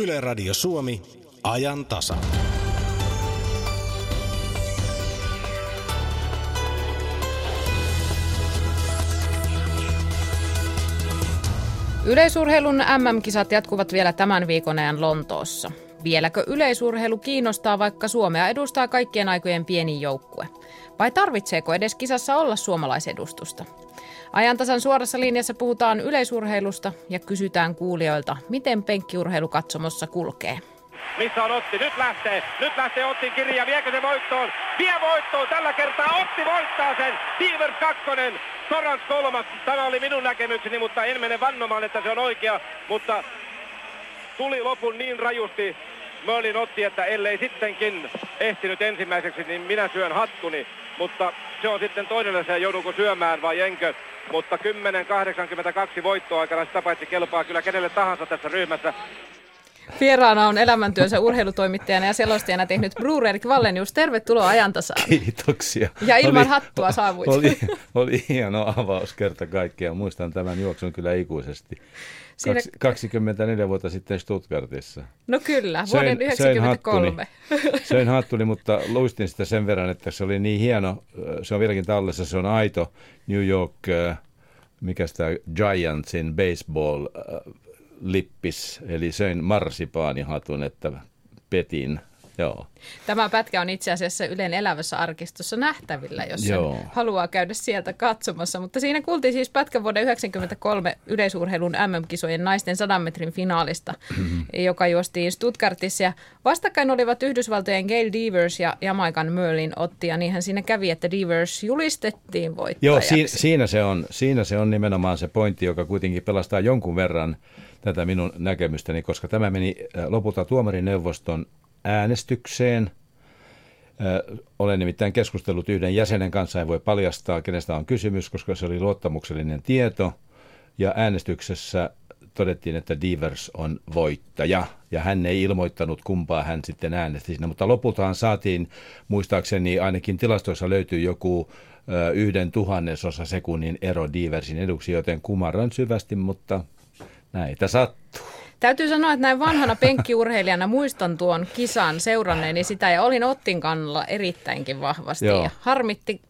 Yle Radio Suomi, ajan tasa. Yleisurheilun MM-kisat jatkuvat vielä tämän viikon ajan Lontoossa. Vieläkö yleisurheilu kiinnostaa, vaikka Suomea edustaa kaikkien aikojen pieni joukkue? Vai tarvitseeko edes kisassa olla suomalaisedustusta? Ajantasan suorassa linjassa puhutaan yleisurheilusta ja kysytään kuulijoilta, miten penkkiurheilu katsomossa kulkee. Missä on Otti? Nyt lähtee. Nyt lähtee Ottin kirja. Viekö se voittoon? Vie voittoon. Tällä kertaa Otti voittaa sen. Beavers kakkonen. Sorans kolmas. Tämä oli minun näkemykseni, mutta en mene vannomaan, että se on oikea. Mutta tuli lopun niin rajusti Merlin Otti, että ellei sittenkin ehtinyt ensimmäiseksi, niin minä syön hattuni. Mutta se on sitten toinen asia, joudunko syömään vai enkö. Mutta 10-82 voittoaikana sitä paitsi kelpaa kyllä kenelle tahansa tässä ryhmässä. Vieraana on elämäntyönsä urheilutoimittajana ja selostajana tehnyt Bruurerik Vallenius. Tervetuloa ajantasaan. Kiitoksia. Ja ilman oli, hattua saavuit. Oli, oli hieno avaus kerta kaikkiaan. Muistan tämän juoksun kyllä ikuisesti. Siinä... 24 vuotta sitten Stuttgartissa. No kyllä, vuoden 1993. Söin hattuni, mutta luistin sitä sen verran, että se oli niin hieno. Se on vieläkin tallessa, se on aito New York, äh, mikä sitä Giantsin baseball äh, lippis, eli söin marsipaanihatun, että petin Joo. Tämä pätkä on itse asiassa Ylen elävässä arkistossa nähtävillä, jos Joo. haluaa käydä sieltä katsomassa. Mutta siinä kuultiin siis pätkä vuoden 1993 yleisurheilun MM-kisojen naisten 100 metrin finaalista, mm-hmm. joka juostiin Stuttgartissa. Ja vastakkain olivat Yhdysvaltojen Gail Devers ja Jamaikan Merlin Otti, ja niinhän siinä kävi, että Devers julistettiin voittajaksi. Joo, si- siinä, se on, siinä se on nimenomaan se pointti, joka kuitenkin pelastaa jonkun verran tätä minun näkemystäni, koska tämä meni äh, lopulta tuomarineuvoston äänestykseen. Olen nimittäin keskustellut yhden jäsenen kanssa, en voi paljastaa, kenestä on kysymys, koska se oli luottamuksellinen tieto. Ja äänestyksessä todettiin, että Divers on voittaja, ja hän ei ilmoittanut, kumpaa hän sitten äänesti siinä. Mutta lopultahan saatiin, muistaakseni ainakin tilastoissa löytyy joku yhden tuhannesosa sekunnin ero Diversin eduksi, joten kumarran syvästi, mutta näitä sattuu. Täytyy sanoa, että näin vanhana penkkiurheilijana muistan tuon kisan seuranneeni sitä ja olin Ottin kannalla erittäinkin vahvasti Joo. ja harmitti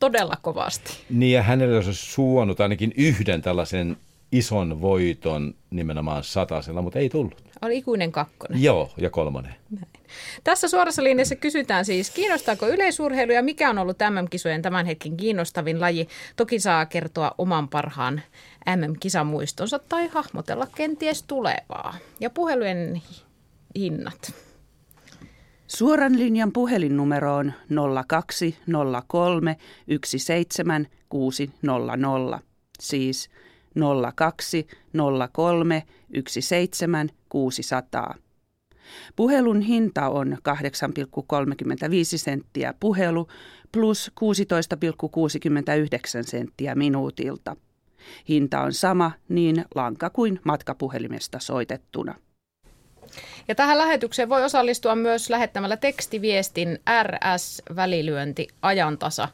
todella kovasti. Niin ja hänelle olisi suonut ainakin yhden tällaisen ison voiton nimenomaan satasella, mutta ei tullut. Oli ikuinen kakkonen. Joo, ja kolmonen. Näin. Tässä suorassa linjassa kysytään siis, kiinnostaako yleisurheilu ja mikä on ollut MM-kisojen tämän hetken kiinnostavin laji? Toki saa kertoa oman parhaan MM-kisamuistonsa tai hahmotella kenties tulevaa. Ja puhelujen hinnat. Suoran linjan puhelinnumero on 0203 17600, siis 0203 17600. Puhelun hinta on 8,35 senttiä puhelu plus 16,69 senttiä minuutilta. Hinta on sama niin lanka kuin matkapuhelimesta soitettuna. Ja tähän lähetykseen voi osallistua myös lähettämällä tekstiviestin RS-välilyönti ajantasa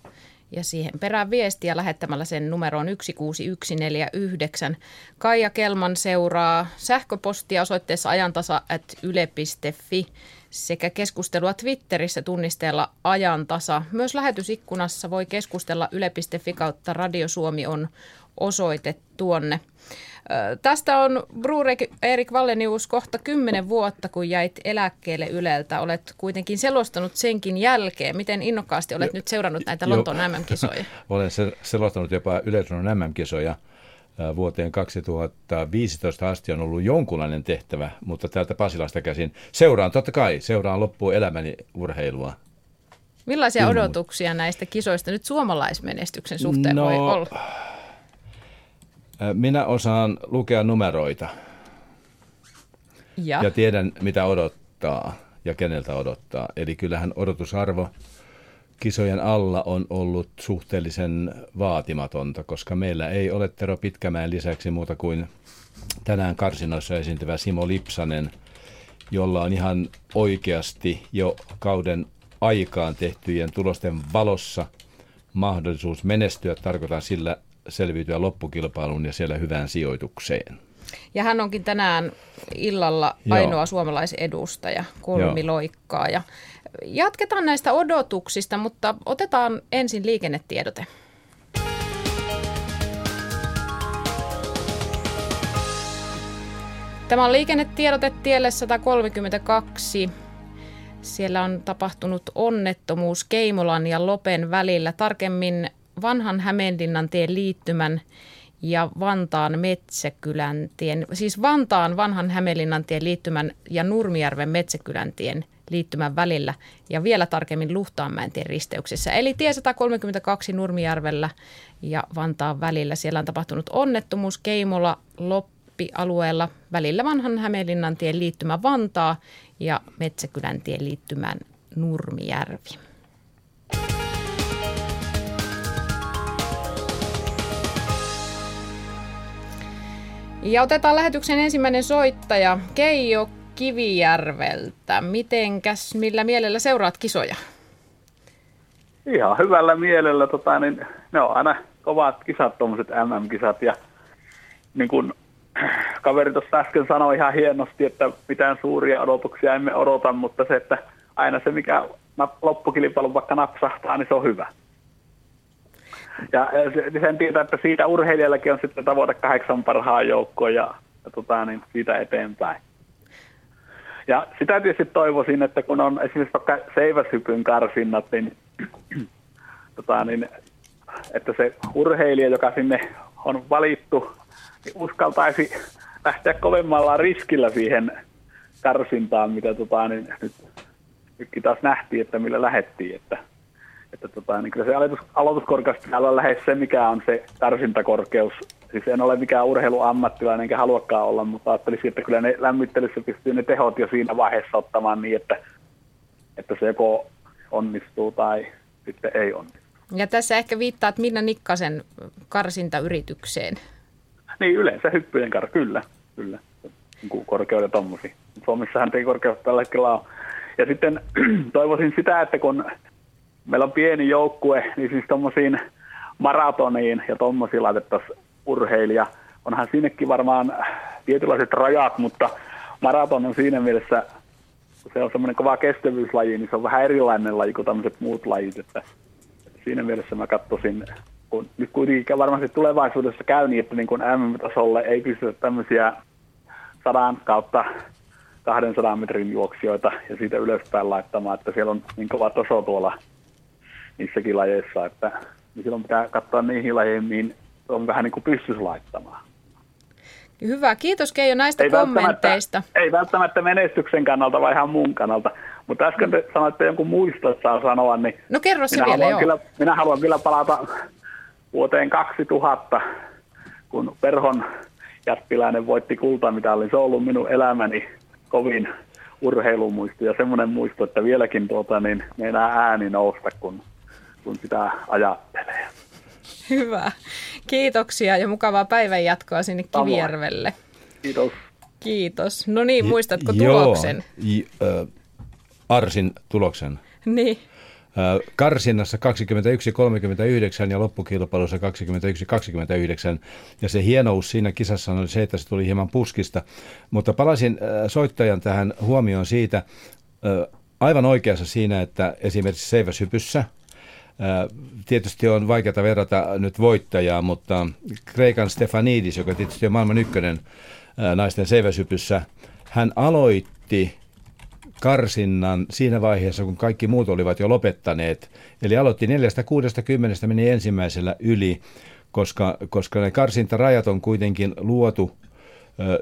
ja siihen perään viestiä lähettämällä sen numeroon 16149. Kaija Kelman seuraa sähköpostia osoitteessa ajantasa.yle.fi sekä keskustelua Twitterissä tunnisteella ajantasa. Myös lähetysikkunassa voi keskustella yle.fi kautta Radio Suomi on osoite tuonne. Tästä on Bruurek Erik Vallenius kohta kymmenen vuotta, kun jäit eläkkeelle Yleltä. Olet kuitenkin selostanut senkin jälkeen. Miten innokkaasti olet jo, nyt seurannut näitä Lontoon MM-kisoja? Olen selostanut jopa Yleisradion MM-kisoja. Vuoteen 2015 asti on ollut jonkunlainen tehtävä, mutta täältä Pasilasta käsin seuraan, totta kai, seuraan loppuun elämäni urheilua. Millaisia Ilman. odotuksia näistä kisoista nyt suomalaismenestyksen suhteen no, voi olla? Minä osaan lukea numeroita ja. ja tiedän, mitä odottaa ja keneltä odottaa. Eli kyllähän odotusarvo kisojen alla on ollut suhteellisen vaatimatonta, koska meillä ei ole Tero Pitkämäen lisäksi muuta kuin tänään karsinoissa esiintyvä Simo Lipsanen, jolla on ihan oikeasti jo kauden aikaan tehtyjen tulosten valossa mahdollisuus menestyä. Tarkoitan sillä selviytyä loppukilpailuun ja siellä hyvään sijoitukseen. Ja hän onkin tänään illalla Joo. ainoa suomalaisedustaja, kolmiloikkaa. Ja jatketaan näistä odotuksista, mutta otetaan ensin liikennetiedote. Tämä on liikennetiedote tielle 132. Siellä on tapahtunut onnettomuus Keimolan ja Lopen välillä, tarkemmin vanhan Hämeenlinnan tien liittymän ja Vantaan Metsäkylän tien, siis Vantaan vanhan Hämeenlinnan tien liittymän ja Nurmijärven Metsäkylän tien liittymän välillä ja vielä tarkemmin Luhtaanmäen tien risteyksessä. Eli tie 132 Nurmijärvellä ja Vantaan välillä. Siellä on tapahtunut onnettomuus Keimola Loppi alueella välillä vanhan Hämeenlinnan tien liittymä Vantaa ja Metsäkylän tien liittymän Nurmijärvi. Ja otetaan lähetyksen ensimmäinen soittaja Keijo Kivijärveltä. Mitenkäs, millä mielellä seuraat kisoja? Ihan hyvällä mielellä. Tota, niin, ne on aina kovat kisat, tuommoiset MM-kisat. Ja niin kuin kaveri tuossa äsken sanoi ihan hienosti, että mitään suuria odotuksia emme odota, mutta se, että aina se, mikä loppukilpailun vaikka napsahtaa, niin se on hyvä. Ja se- sen tietää, että siitä urheilijallakin on sitten tavoite kahdeksan parhaan joukkoon ja, ja tota, niin siitä eteenpäin. Ja sitä tietysti toivoisin, että kun on esimerkiksi vaikka seiväshypyn karsinnat, niin, tota, niin että se urheilija, joka sinne on valittu, niin uskaltaisi lähteä kovemmalla riskillä siihen karsintaan, mitä tota, niin nyt, nytkin taas nähtiin, että millä lähettiin. Että, että tota, niin kyllä se aloitus, aloituskorkeus pitää olla lähes se, mikä on se karsintakorkeus. Siis en ole mikään urheiluammattilainen enkä haluakaan olla, mutta ajattelisin, että kyllä ne lämmittelyssä pystyy ne tehot jo siinä vaiheessa ottamaan niin, että, että se joko onnistuu tai sitten ei onnistu. Ja tässä ehkä viittaat Minna Nikkasen karsintayritykseen. Niin yleensä hyppyjen kar, kyllä, kyllä. Niin korkeuden tommosia. Suomessahan ei korkeus tällä hetkellä on. Ja sitten toivoisin sitä, että kun meillä on pieni joukkue, niin siis tommosiin maratoniin ja tommosiin laitettaisiin urheilija. Onhan sinnekin varmaan tietynlaiset rajat, mutta maraton on siinä mielessä, kun se on semmoinen kova kestävyyslaji, niin se on vähän erilainen laji kuin tämmöiset muut lajit. Että siinä mielessä mä katsoisin, kun nyt kuitenkin varmasti tulevaisuudessa käy niin, että niin kuin MM-tasolle ei pystytä tämmöisiä sadan kautta 200 metrin juoksijoita ja siitä ylöspäin laittamaan, että siellä on niin kova taso tuolla niissäkin lajeissa, että niin silloin pitää katsoa niihin lajeihin, mihin on vähän niin kuin pystyisi laittamaan. Hyvä, kiitos Keijo näistä kommenteista. ei välttämättä menestyksen kannalta, vaan ihan muun kannalta. Mutta äsken te sanoitte jonkun muisto, että saa sanoa, niin No kerro se minä, vielä, haluan kyllä, minä haluan kyllä palata vuoteen 2000, kun Perhon jättiläinen voitti kultamitalin. Se on ollut minun elämäni kovin urheilumuisto ja semmoinen muisto, että vieläkin tuota, niin meinaa ääni nousta, kun, kun sitä ajattelee. Hyvä. Kiitoksia ja mukavaa päivänjatkoa sinne. Kivijärvelle. Kiitos. Kiitos. No niin, muistatko Joo, tuloksen? j- ö, Arsin tuloksen. Niin. Ö, Karsinnassa 21-39 ja loppukilpailussa 21-29. Ja se hienous siinä kisassa oli se, että se tuli hieman puskista. Mutta palasin ö, soittajan tähän huomioon siitä, aivan oikeassa siinä, että esimerkiksi seiväshypyssä, Tietysti on vaikeaa verrata nyt voittajaa, mutta Kreikan Stefanidis, joka tietysti on maailman ykkönen ö, naisten seiväshypyssä, hän aloitti karsinnan siinä vaiheessa, kun kaikki muut olivat jo lopettaneet. Eli aloitti 460, meni ensimmäisellä yli, koska, koska ne karsintarajat on kuitenkin luotu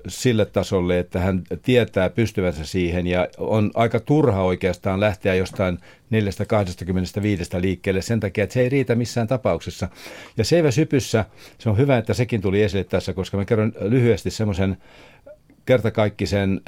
sille tasolle, että hän tietää pystyvänsä siihen ja on aika turha oikeastaan lähteä jostain 425 liikkeelle sen takia, että se ei riitä missään tapauksessa. Ja seiväsypyssä, se on hyvä, että sekin tuli esille tässä, koska mä kerron lyhyesti semmoisen kertakaikkisen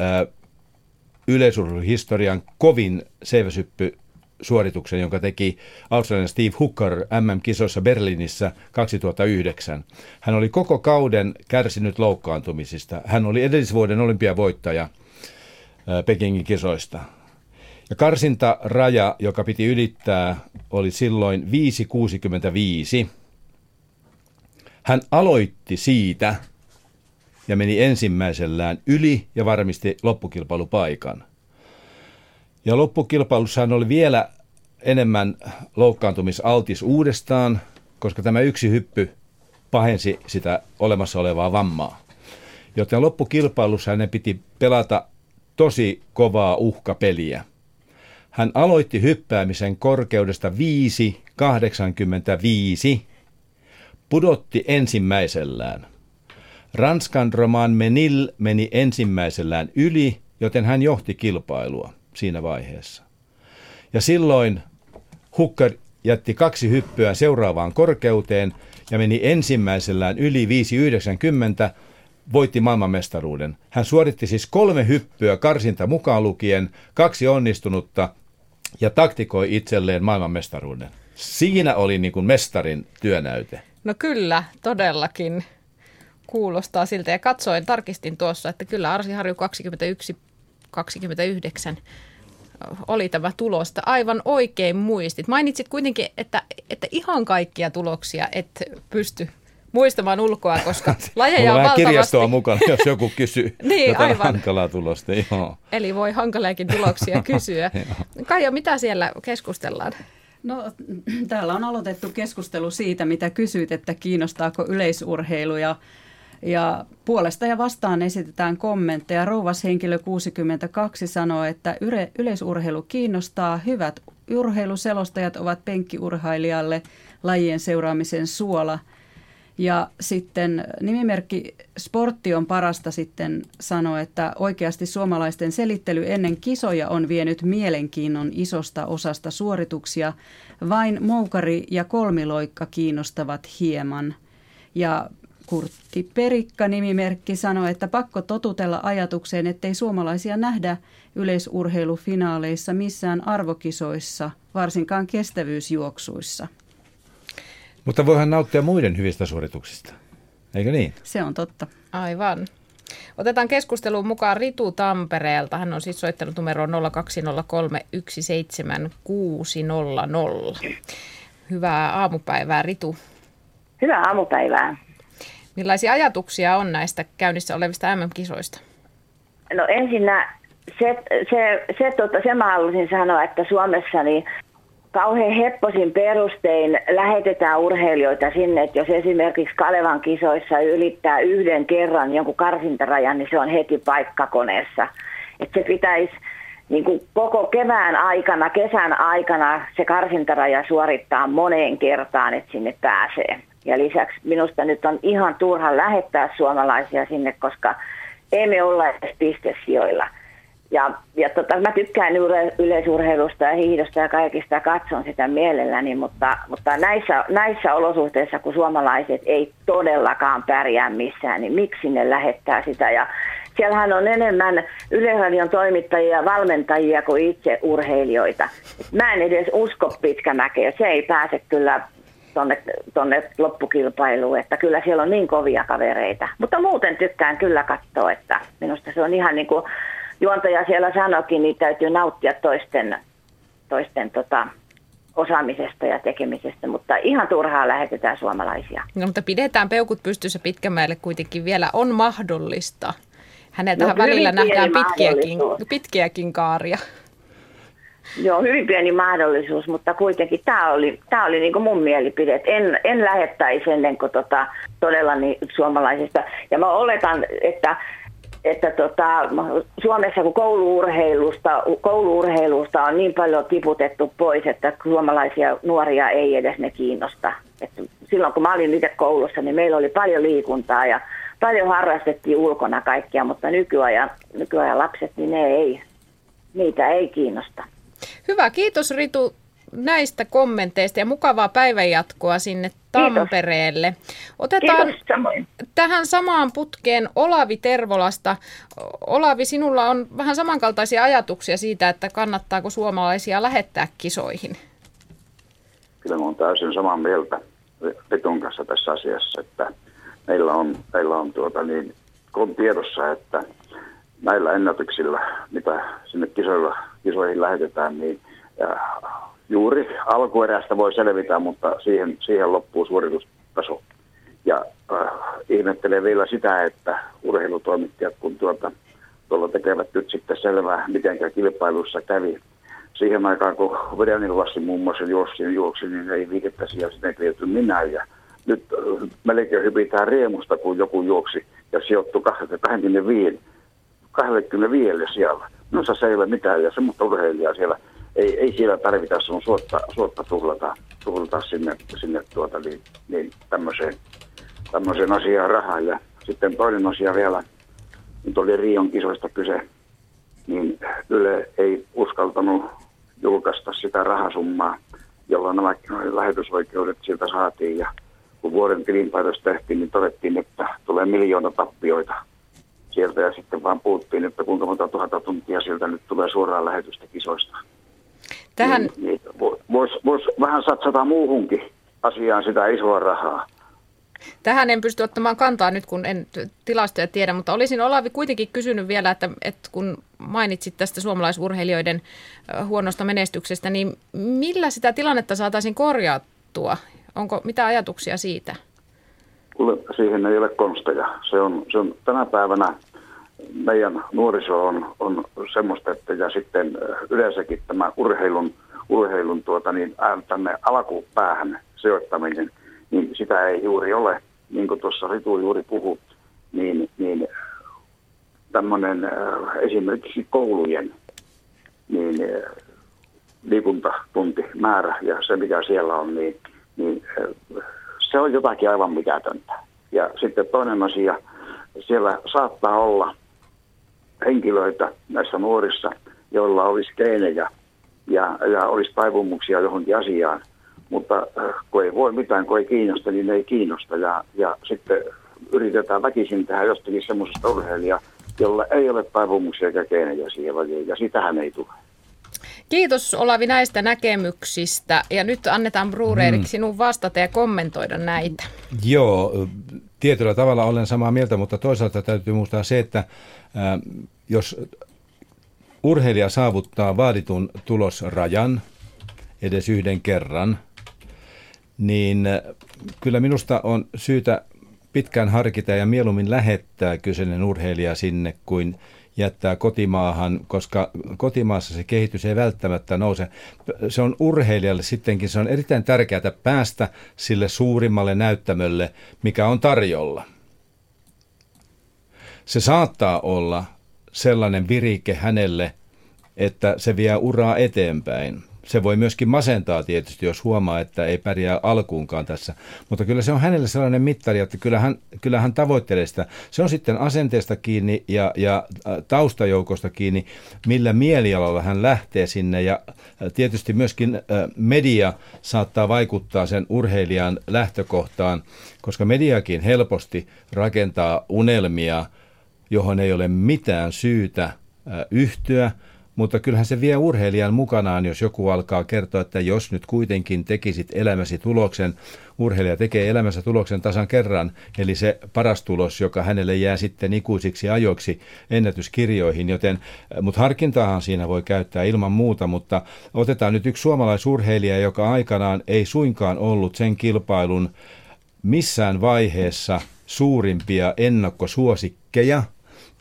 yleisurheiluhistorian kovin seiväsyppy suorituksen, jonka teki australian Steve Hooker MM-kisoissa Berliinissä 2009. Hän oli koko kauden kärsinyt loukkaantumisista. Hän oli edellisvuoden olympiavoittaja Pekingin kisoista. Ja karsintaraja, joka piti ylittää, oli silloin 5,65. Hän aloitti siitä ja meni ensimmäisellään yli ja varmisti loppukilpailupaikan. Ja loppukilpailussahan oli vielä enemmän loukkaantumisaltis uudestaan, koska tämä yksi hyppy pahensi sitä olemassa olevaa vammaa. Joten loppukilpailussa hänen piti pelata tosi kovaa uhkapeliä. Hän aloitti hyppäämisen korkeudesta 5,85, pudotti ensimmäisellään. Ranskan Roman Menil meni ensimmäisellään yli, joten hän johti kilpailua siinä vaiheessa. Ja silloin Hooker jätti kaksi hyppyä seuraavaan korkeuteen ja meni ensimmäisellään yli 5,90, voitti maailmanmestaruuden. Hän suoritti siis kolme hyppyä karsinta mukaan lukien, kaksi onnistunutta ja taktikoi itselleen maailmanmestaruuden. Siinä oli niin kuin mestarin työnäyte. No kyllä, todellakin kuulostaa siltä. Ja katsoin, tarkistin tuossa, että kyllä Arsi Harju 21 29 oli tämä tulosta. Aivan oikein muistit. Mainitsit kuitenkin, että, että ihan kaikkia tuloksia et pysty muistamaan ulkoa, koska lajeja on valtavasti. kirjastoa mukana, jos joku kysyy niin, jotain aivan. hankalaa tulosta. Joo. Eli voi hankaliakin tuloksia kysyä. Kaija, mitä siellä keskustellaan? No, täällä on aloitettu keskustelu siitä, mitä kysyit, että kiinnostaako yleisurheilu ja ja puolesta ja vastaan esitetään kommentteja. Rouvashenkilö 62 sanoo, että yle, yleisurheilu kiinnostaa. Hyvät urheiluselostajat ovat penkkiurhailijalle lajien seuraamisen suola. Ja sitten nimimerkki Sportti on parasta sitten sanoa, että oikeasti suomalaisten selittely ennen kisoja on vienyt mielenkiinnon isosta osasta suorituksia. Vain moukari ja kolmiloikka kiinnostavat hieman. Ja Kurtti Perikka nimimerkki sanoi, että pakko totutella ajatukseen, ettei suomalaisia nähdä yleisurheilufinaaleissa missään arvokisoissa, varsinkaan kestävyysjuoksuissa. Mutta voihan nauttia muiden hyvistä suorituksista, eikö niin? Se on totta. Aivan. Otetaan keskusteluun mukaan Ritu Tampereelta. Hän on siis soittanut numeroon 020317600. Hyvää aamupäivää, Ritu. Hyvää aamupäivää. Millaisia ajatuksia on näistä käynnissä olevista MM-kisoista? No ensinnä se, se, se, tota, se mä haluaisin sanoa, että Suomessa niin kauhean hepposin perustein lähetetään urheilijoita sinne, että jos esimerkiksi Kalevan kisoissa ylittää yhden kerran jonkun karsintarajan, niin se on heti paikkakoneessa. Että se pitäisi niin kuin koko kevään aikana, kesän aikana se karsintaraja suorittaa moneen kertaan, että sinne pääsee. Ja lisäksi minusta nyt on ihan turha lähettää suomalaisia sinne, koska emme olla edes pistesijoilla. Ja, ja tota, mä tykkään yle, yleisurheilusta ja hiihdosta ja kaikista katson sitä mielelläni, mutta, mutta näissä, näissä olosuhteissa, kun suomalaiset ei todellakaan pärjää missään, niin miksi ne lähettää sitä? Ja siellähän on enemmän Yleisradion toimittajia ja valmentajia kuin itse urheilijoita. Mä en edes usko pitkämäkeä, se ei pääse kyllä tonne, tonne loppukilpailuun, että kyllä siellä on niin kovia kavereita. Mutta muuten tykkään kyllä katsoa, että minusta se on ihan niin kuin juontaja siellä sanokin, niin täytyy nauttia toisten, toisten tota, osaamisesta ja tekemisestä, mutta ihan turhaa lähetetään suomalaisia. No, mutta pidetään peukut pystyssä pitkämäelle kuitenkin vielä on mahdollista. Häneltä no, välillä nähdään pitkiäkin, pitkiäkin kaaria. Joo, hyvin pieni mahdollisuus, mutta kuitenkin tämä oli, tämä oli niin kuin mun mielipide. En, en lähettäisi ennen kuin tota, todella niin suomalaisista. Ja mä oletan, että että tota, Suomessa kun kouluurheilusta, kouluurheilusta on niin paljon tiputettu pois, että suomalaisia nuoria ei edes ne kiinnosta. Et silloin kun mä olin itse koulussa, niin meillä oli paljon liikuntaa ja paljon harrastettiin ulkona kaikkia, mutta nykyajan, nykyajan lapset, niin ne ei, niitä ei kiinnosta. Hyvä, kiitos Ritu näistä kommenteista ja mukavaa päivänjatkoa sinne Tampereelle. Kiitos. Otetaan Kiitos, samoin. tähän samaan putkeen Olavi Tervolasta. Olavi, sinulla on vähän samankaltaisia ajatuksia siitä, että kannattaako suomalaisia lähettää kisoihin. Kyllä mä olen täysin samaa mieltä Ritun kanssa tässä asiassa, että meillä on, meillä on, tuota niin, on tiedossa, että näillä ennätyksillä, mitä sinne kisoilla, kisoihin lähetetään, niin juuri alkuerästä voi selvitä, mutta siihen, siihen loppuu suoritustaso. Ja äh, ihmettelee vielä sitä, että urheilutoimittajat, kun tuota, tuolla tekevät nyt sitten selvää, miten kilpailussa kävi. Siihen aikaan, kun Vedanin Lassi muun muassa juoksi, juoksi niin ei viitettäisi ja sitten ei minä. Ja nyt äh, melkein hypitään riemusta, kun joku juoksi ja sijoittui 25, 25 siellä. No se ei ole mitään ja semmoista urheilijaa siellä. Ei, ei siellä tarvita sun suotta, suotta tuhlata, tuhlata sinne, sinne tuota, niin, niin tämmöiseen, tämmöiseen asiaan rahaa. Ja sitten toinen asia vielä, nyt oli Rion kisoista kyse, niin Yle ei uskaltanut julkaista sitä rahasummaa, jolla nämä lähetysoikeudet sieltä saatiin. Ja kun vuoden tilinpäätös tehtiin, niin todettiin, että tulee miljoona tappioita sieltä ja sitten vaan puhuttiin, että kuinka monta tuhatta tuntia sieltä nyt tulee suoraan lähetystä kisoista. Tähän... Niin, niin, Voisi vois vähän satsata muuhunkin asiaan sitä isoa rahaa. Tähän en pysty ottamaan kantaa nyt, kun en tilastoja tiedä, mutta olisin Olavi kuitenkin kysynyt vielä, että, että kun mainitsit tästä suomalaisurheilijoiden huonosta menestyksestä, niin millä sitä tilannetta saataisiin korjattua? Onko mitä ajatuksia siitä? Siihen ei ole konsteja. Se on, se on tänä päivänä meidän nuoriso on, on semmoista, että ja sitten yleensäkin tämä urheilun, urheilun tuota, niin, tänne alkupäähän sijoittaminen, niin sitä ei juuri ole. Niin kuin tuossa Ritu juuri puhui, niin, niin tämmöinen esimerkiksi koulujen niin liikuntatuntimäärä ja se mikä siellä on, niin niin se on jotakin aivan mitätöntä. Ja sitten toinen asia, siellä saattaa olla henkilöitä näissä nuorissa, joilla olisi keinejä ja, ja olisi taipumuksia johonkin asiaan, mutta kun ei voi mitään, kun ei kiinnosta, niin ei kiinnosta. Ja, ja sitten yritetään väkisin tehdä jostakin semmoisesta urheilijaa, jolla ei ole taipumuksia eikä keinejä siihen lajiin, ja sitähän ei tule. Kiitos Olavi näistä näkemyksistä ja nyt annetaan Bruureerik hmm. sinun vastata ja kommentoida näitä. Joo, tietyllä tavalla olen samaa mieltä, mutta toisaalta täytyy muistaa se, että jos urheilija saavuttaa vaaditun tulosrajan edes yhden kerran, niin kyllä minusta on syytä pitkään harkita ja mieluummin lähettää kyseinen urheilija sinne kuin jättää kotimaahan, koska kotimaassa se kehitys ei välttämättä nouse. Se on urheilijalle sittenkin, se on erittäin tärkeää päästä sille suurimmalle näyttämölle, mikä on tarjolla. Se saattaa olla sellainen virike hänelle, että se vie uraa eteenpäin se voi myöskin masentaa tietysti, jos huomaa, että ei pärjää alkuunkaan tässä. Mutta kyllä se on hänelle sellainen mittari, että kyllä hän, kyllä hän tavoittelee sitä. Se on sitten asenteesta kiinni ja, ja taustajoukosta kiinni, millä mielialalla hän lähtee sinne. Ja tietysti myöskin media saattaa vaikuttaa sen urheilijan lähtökohtaan, koska mediakin helposti rakentaa unelmia, johon ei ole mitään syytä yhtyä – mutta kyllähän se vie urheilijan mukanaan, jos joku alkaa kertoa, että jos nyt kuitenkin tekisit elämäsi tuloksen, urheilija tekee elämänsä tuloksen tasan kerran, eli se paras tulos, joka hänelle jää sitten ikuisiksi ajoiksi ennätyskirjoihin, joten, äh, mutta harkintaahan siinä voi käyttää ilman muuta, mutta otetaan nyt yksi suomalaisurheilija, joka aikanaan ei suinkaan ollut sen kilpailun missään vaiheessa suurimpia ennakkosuosikkeja,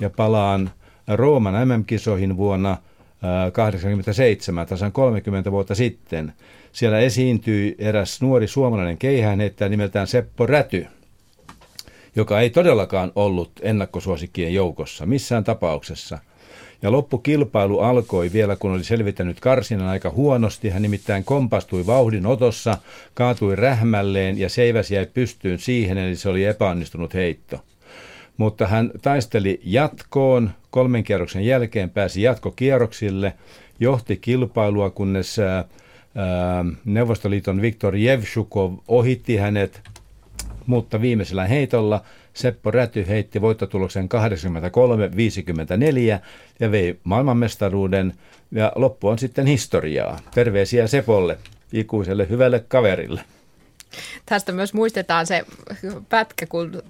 ja palaan Rooman MM-kisoihin vuonna 87, tasan 30 vuotta sitten. Siellä esiintyi eräs nuori suomalainen keihäänheittäjä nimeltään Seppo Räty, joka ei todellakaan ollut ennakkosuosikkien joukossa missään tapauksessa. Ja loppukilpailu alkoi vielä, kun oli selvittänyt karsinan aika huonosti. Hän nimittäin kompastui vauhdin otossa, kaatui rähmälleen ja seiväs jäi pystyyn siihen, eli se oli epäonnistunut heitto mutta hän taisteli jatkoon. Kolmen kierroksen jälkeen pääsi jatkokierroksille, johti kilpailua, kunnes ää, Neuvostoliiton Viktor Jevshukov ohitti hänet, mutta viimeisellä heitolla Seppo Räty heitti voittotuloksen 83-54 ja vei maailmanmestaruuden ja loppu on sitten historiaa. Terveisiä Sepolle, ikuiselle hyvälle kaverille. Tästä myös muistetaan se pätkä, kun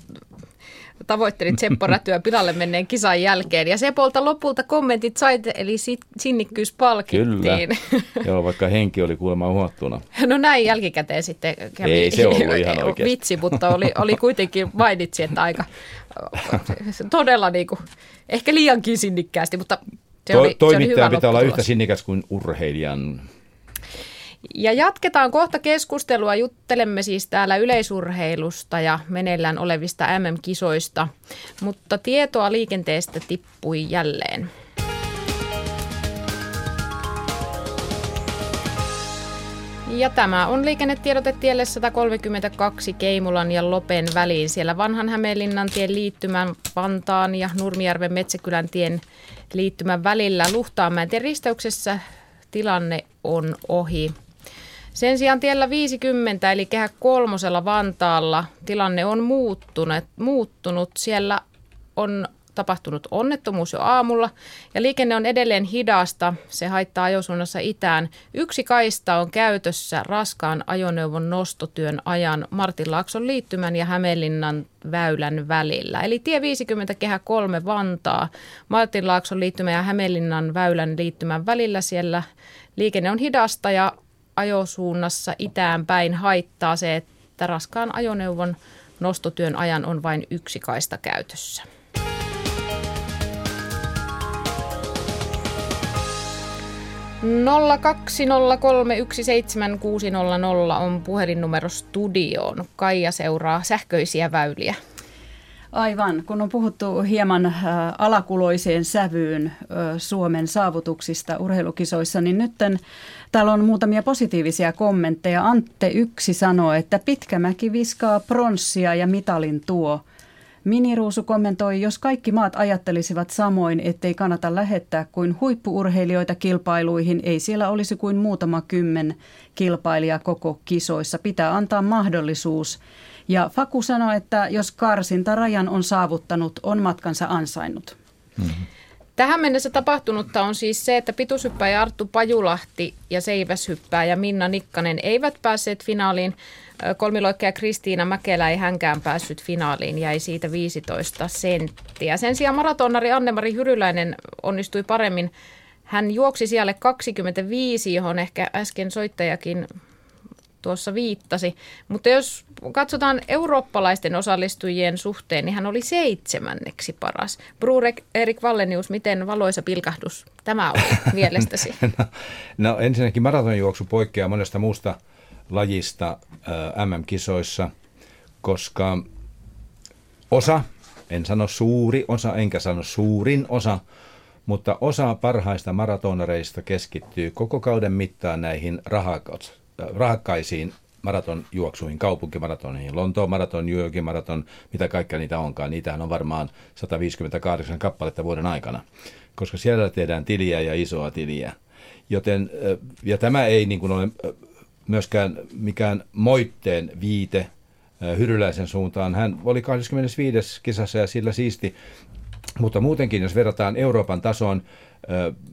tavoittelin Seppo Rätyä pilalle menneen kisan jälkeen. Ja Sepolta lopulta kommentit sait, eli sinnikkyys palkittiin. Kyllä, joo, vaikka henki oli kuulemma uhattuna. No näin jälkikäteen sitten kävi Ei se ollut ihan oikein. vitsi, mutta oli, oli kuitenkin mainitsi, että aika todella niin kuin, ehkä liiankin sinnikkäästi, mutta se to, oli, Toimittaja se oli hyvä pitää olla yhtä sinnikäs kuin urheilijan. Ja jatketaan kohta keskustelua. Juttelemme siis täällä yleisurheilusta ja meneillään olevista MM-kisoista, mutta tietoa liikenteestä tippui jälleen. Ja tämä on liikennetiedote tielle 132 Keimulan ja Lopen väliin. Siellä vanhan Hämeenlinnan tien liittymän Vantaan ja Nurmijärven Metsäkylän tien liittymän välillä Luhtaamäen tien risteyksessä tilanne on ohi. Sen sijaan tiellä 50 eli kehä kolmosella Vantaalla tilanne on muuttunut. muuttunut. Siellä on tapahtunut onnettomuus jo aamulla ja liikenne on edelleen hidasta. Se haittaa ajosuunnassa itään. Yksi kaista on käytössä raskaan ajoneuvon nostotyön ajan Martinlaakson liittymän ja Hämeenlinnan väylän välillä. Eli tie 50 kehä 3 Vantaa, Martinlaakson liittymän ja Hämeenlinnan väylän liittymän välillä siellä liikenne on hidasta ja ajosuunnassa itään päin haittaa se, että raskaan ajoneuvon nostotyön ajan on vain yksi kaista käytössä. Nolla on puhelinnumero studioon. Kaija seuraa sähköisiä väyliä. Aivan, kun on puhuttu hieman äh, alakuloiseen sävyyn äh, Suomen saavutuksista urheilukisoissa, niin nyt täällä on muutamia positiivisia kommentteja. Antte yksi sanoo, että Pitkämäki viskaa pronssia ja mitalin tuo. Miniruusu kommentoi, jos kaikki maat ajattelisivat samoin, ettei kannata lähettää kuin huippuurheilijoita kilpailuihin, ei siellä olisi kuin muutama kymmen kilpailijaa koko kisoissa. Pitää antaa mahdollisuus. Ja Faku sanoi, että jos karsinta rajan on saavuttanut, on matkansa ansainnut. Mm-hmm. Tähän mennessä tapahtunutta on siis se, että pituushyppäjä Arttu Pajulahti ja seiväshyppääjä Minna Nikkanen eivät päässeet finaaliin. Kolmiloikkeja Kristiina Mäkelä ei hänkään päässyt finaaliin, jäi siitä 15 senttiä. Sen sijaan maratonari Anne-Mari Hyryläinen onnistui paremmin. Hän juoksi siellä 25, johon ehkä äsken soittajakin tuossa viittasi. Mutta jos katsotaan eurooppalaisten osallistujien suhteen, niin hän oli seitsemänneksi paras. Brur Erik Vallenius, miten valoisa pilkahdus tämä oli mielestäsi? no, no ensinnäkin maratonjuoksu poikkeaa monesta muusta lajista äh, MM-kisoissa, koska osa, en sano suuri osa, enkä sano suurin osa, mutta osa parhaista maratonareista keskittyy koko kauden mittaan näihin rahakot, rahakkaisiin maratonjuoksuihin, kaupunkimaratoniin, Lontoon maraton, New Yorkin maraton, mitä kaikkea niitä onkaan. Niitähän on varmaan 158 kappaletta vuoden aikana, koska siellä tehdään tiliä ja isoa tiliä. Joten, ja tämä ei niin kuin ole myöskään mikään moitteen viite Hyryläisen suuntaan. Hän oli 25. kisassa ja sillä siisti, mutta muutenkin, jos verrataan Euroopan tasoon,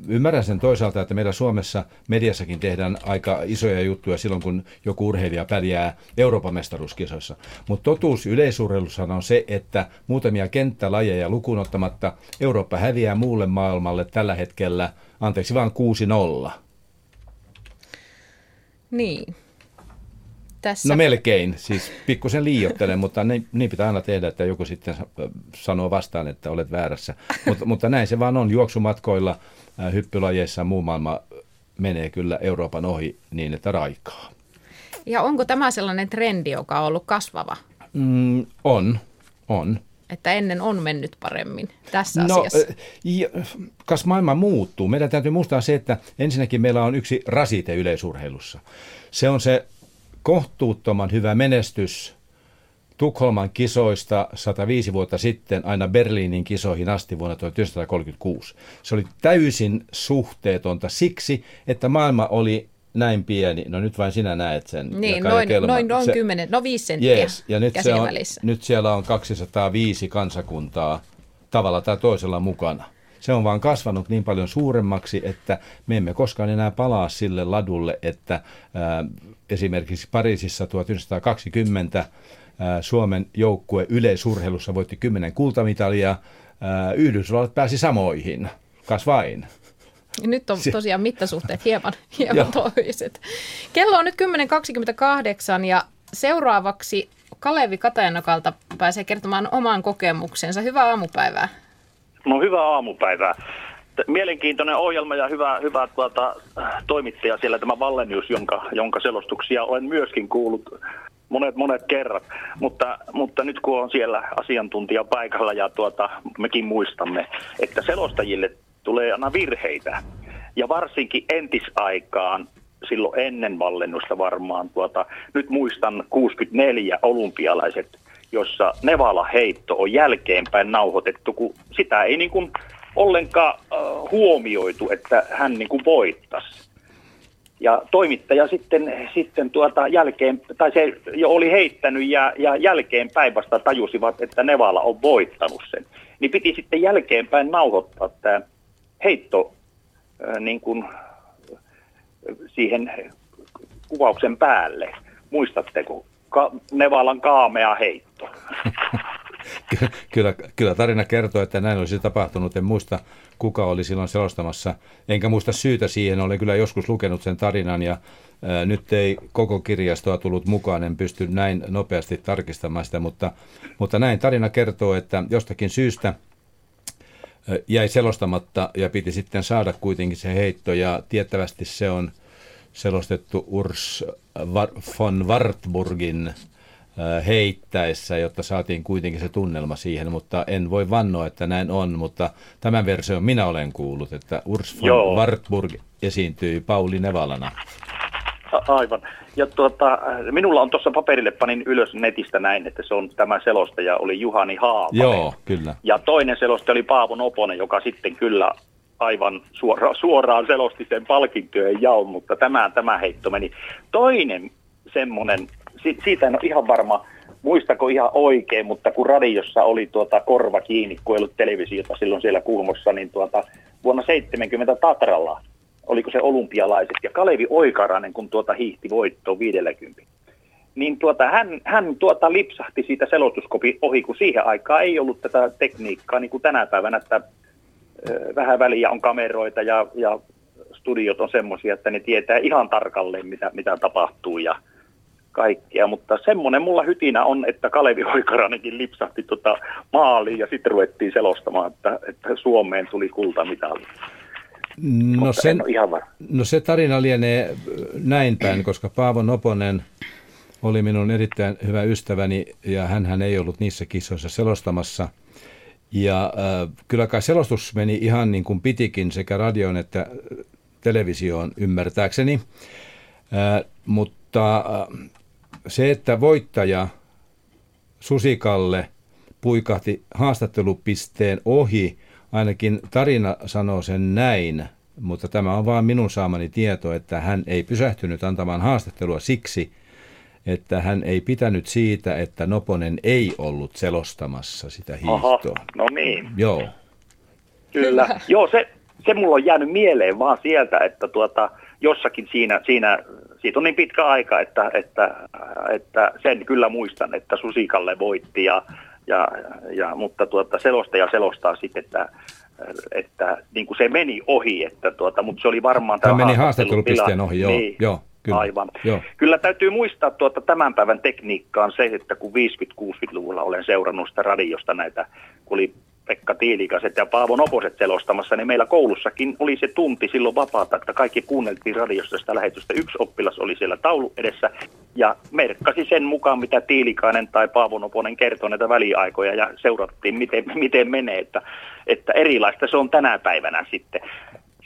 Ymmärrän sen toisaalta, että meillä Suomessa mediassakin tehdään aika isoja juttuja silloin, kun joku urheilija pärjää Euroopan mestaruuskisoissa. Mutta totuus yleisurheilussa on se, että muutamia kenttälajeja lukuun ottamatta Eurooppa häviää muulle maailmalle tällä hetkellä, anteeksi vaan 6-0. Niin. Tässä. No melkein, siis pikkusen liiottelen, mutta niin, niin pitää aina tehdä, että joku sitten sanoo vastaan, että olet väärässä. Mutta, mutta näin se vaan on juoksumatkoilla, hyppylajeissa muu maailma menee kyllä Euroopan ohi niin, että raikaa. Ja onko tämä sellainen trendi, joka on ollut kasvava? Mm, on, on. Että ennen on mennyt paremmin tässä no, asiassa. Kas maailma muuttuu. Meidän täytyy muistaa se, että ensinnäkin meillä on yksi rasite yleisurheilussa. Se on se kohtuuttoman hyvä menestys Tukholman kisoista 105 vuotta sitten aina Berliinin kisoihin asti vuonna 1936. Se oli täysin suhteetonta siksi, että maailma oli näin pieni. No nyt vain sinä näet sen. Niin, noin, noin, noin se, 10, no 5 senttiä yes, ja nyt, se on, nyt siellä on 205 kansakuntaa tavalla tai toisella mukana. Se on vaan kasvanut niin paljon suuremmaksi, että me emme koskaan enää palaa sille ladulle, että ää, esimerkiksi Pariisissa 1920 Suomen joukkue yleisurheilussa voitti kymmenen kultamitalia. Yhdysvallat pääsi samoihin, kas vain. Nyt on tosiaan mittasuhteet hieman, hieman toiset. Kello on nyt 10.28 ja seuraavaksi Kalevi Katajanokalta pääsee kertomaan oman kokemuksensa. Hyvää aamupäivää. No hyvää aamupäivää. Mielenkiintoinen ohjelma ja hyvä, hyvä tuota, toimittaja siellä tämä Vallenius, jonka, jonka selostuksia olen myöskin kuullut monet monet kerrat, mutta, mutta nyt kun on siellä asiantuntija paikalla ja tuota, mekin muistamme, että selostajille tulee aina virheitä. Ja varsinkin entisaikaan, silloin ennen vallennusta varmaan, tuota, nyt muistan 64 olympialaiset, jossa Nevala heitto on jälkeenpäin nauhoitettu, kun sitä ei niin kuin ollenkaan äh, huomioitu, että hän niin kuin voittaisi. Ja toimittaja sitten, sitten tuota jälkeen, tai se jo oli heittänyt ja, ja jälkeenpäin vasta tajusivat, että Nevala on voittanut sen. Niin piti sitten jälkeenpäin nauhoittaa tämä heitto äh, niin kuin siihen kuvauksen päälle. Muistatteko? Ka- Nevalan kaamea heitto. kyllä, kyllä tarina kertoo, että näin olisi tapahtunut. En muista, kuka oli silloin selostamassa. Enkä muista syytä siihen. Olen kyllä joskus lukenut sen tarinan ja ää, nyt ei koko kirjastoa tullut mukaan. En pysty näin nopeasti tarkistamaan sitä, mutta, mutta näin tarina kertoo, että jostakin syystä – jäi selostamatta ja piti sitten saada kuitenkin se heitto ja tiettävästi se on selostettu Urs von Wartburgin heittäessä, jotta saatiin kuitenkin se tunnelma siihen, mutta en voi vannoa, että näin on, mutta tämän version minä olen kuullut, että Urs von Joo. Wartburg esiintyi Pauli Nevalana. Aivan. Ja tuota, minulla on tuossa paperille, panin ylös netistä näin, että se on tämä selostaja oli Juhani Haapanen. Joo, kyllä. Ja toinen selostaja oli Paavo Noponen, joka sitten kyllä aivan suora, suoraan selosti sen palkintojen jaon, mutta tämä, tämä heitto meni. Toinen semmoinen, siitä en ole ihan varma, muistako ihan oikein, mutta kun radiossa oli tuota korva kiinni, kun ei ollut televisiota silloin siellä kulmossa, niin tuota, vuonna 70 Tatralla oliko se olympialaiset, ja Kalevi Oikarainen, kun tuota hiihti voittoon 50. Niin tuota, hän, hän tuota lipsahti siitä selostuskopin ohi, kun siihen aikaan ei ollut tätä tekniikkaa, niin kuin tänä päivänä, että vähän väliä on kameroita ja, ja studiot on semmoisia, että ne tietää ihan tarkalleen, mitä, mitä tapahtuu ja kaikkea. Mutta semmoinen mulla hytinä on, että Kalevi Oikaranenkin lipsahti tota maaliin ja sitten ruvettiin selostamaan, että, että Suomeen tuli kultamitali. No, sen, ihan no se tarina lienee näin päin, koska Paavo Noponen oli minun erittäin hyvä ystäväni ja hän ei ollut niissä kisoissa selostamassa. Ja äh, kyllä kai selostus meni ihan niin kuin pitikin sekä radioon että televisioon ymmärtääkseni. Äh, mutta äh, se, että voittaja Susikalle puikahti haastattelupisteen ohi – Ainakin tarina sanoo sen näin, mutta tämä on vain minun saamani tieto, että hän ei pysähtynyt antamaan haastattelua siksi, että hän ei pitänyt siitä, että Noponen ei ollut selostamassa sitä hiihtoa. Aha, no niin. Joo. Kyllä. Joo, se, se mulla on jäänyt mieleen vaan sieltä, että tuota, jossakin siinä, siinä, siitä on niin pitkä aika, että, että, että sen kyllä muistan, että Susikalle voitti ja ja, ja, mutta tuota, selostaja selostaa sitten, että, että niin kuin se meni ohi, että tuota, mutta se oli varmaan tämä meni haastattelupisteen ohi, joo. Niin, joo kyllä. Aivan. Joo. Kyllä täytyy muistaa tuota tämän päivän tekniikkaan se, että kun 50-60-luvulla olen seurannut sitä radiosta näitä, kun oli Pekka Tiilikaset ja Paavo Noposet selostamassa, niin meillä koulussakin oli se tunti silloin vapaata, että kaikki kuunneltiin radiosta sitä lähetystä. Yksi oppilas oli siellä taulu edessä ja merkkasi sen mukaan, mitä Tiilikainen tai Paavo Noponen kertoi näitä väliaikoja ja seurattiin, miten, miten menee. Että, että erilaista se on tänä päivänä sitten,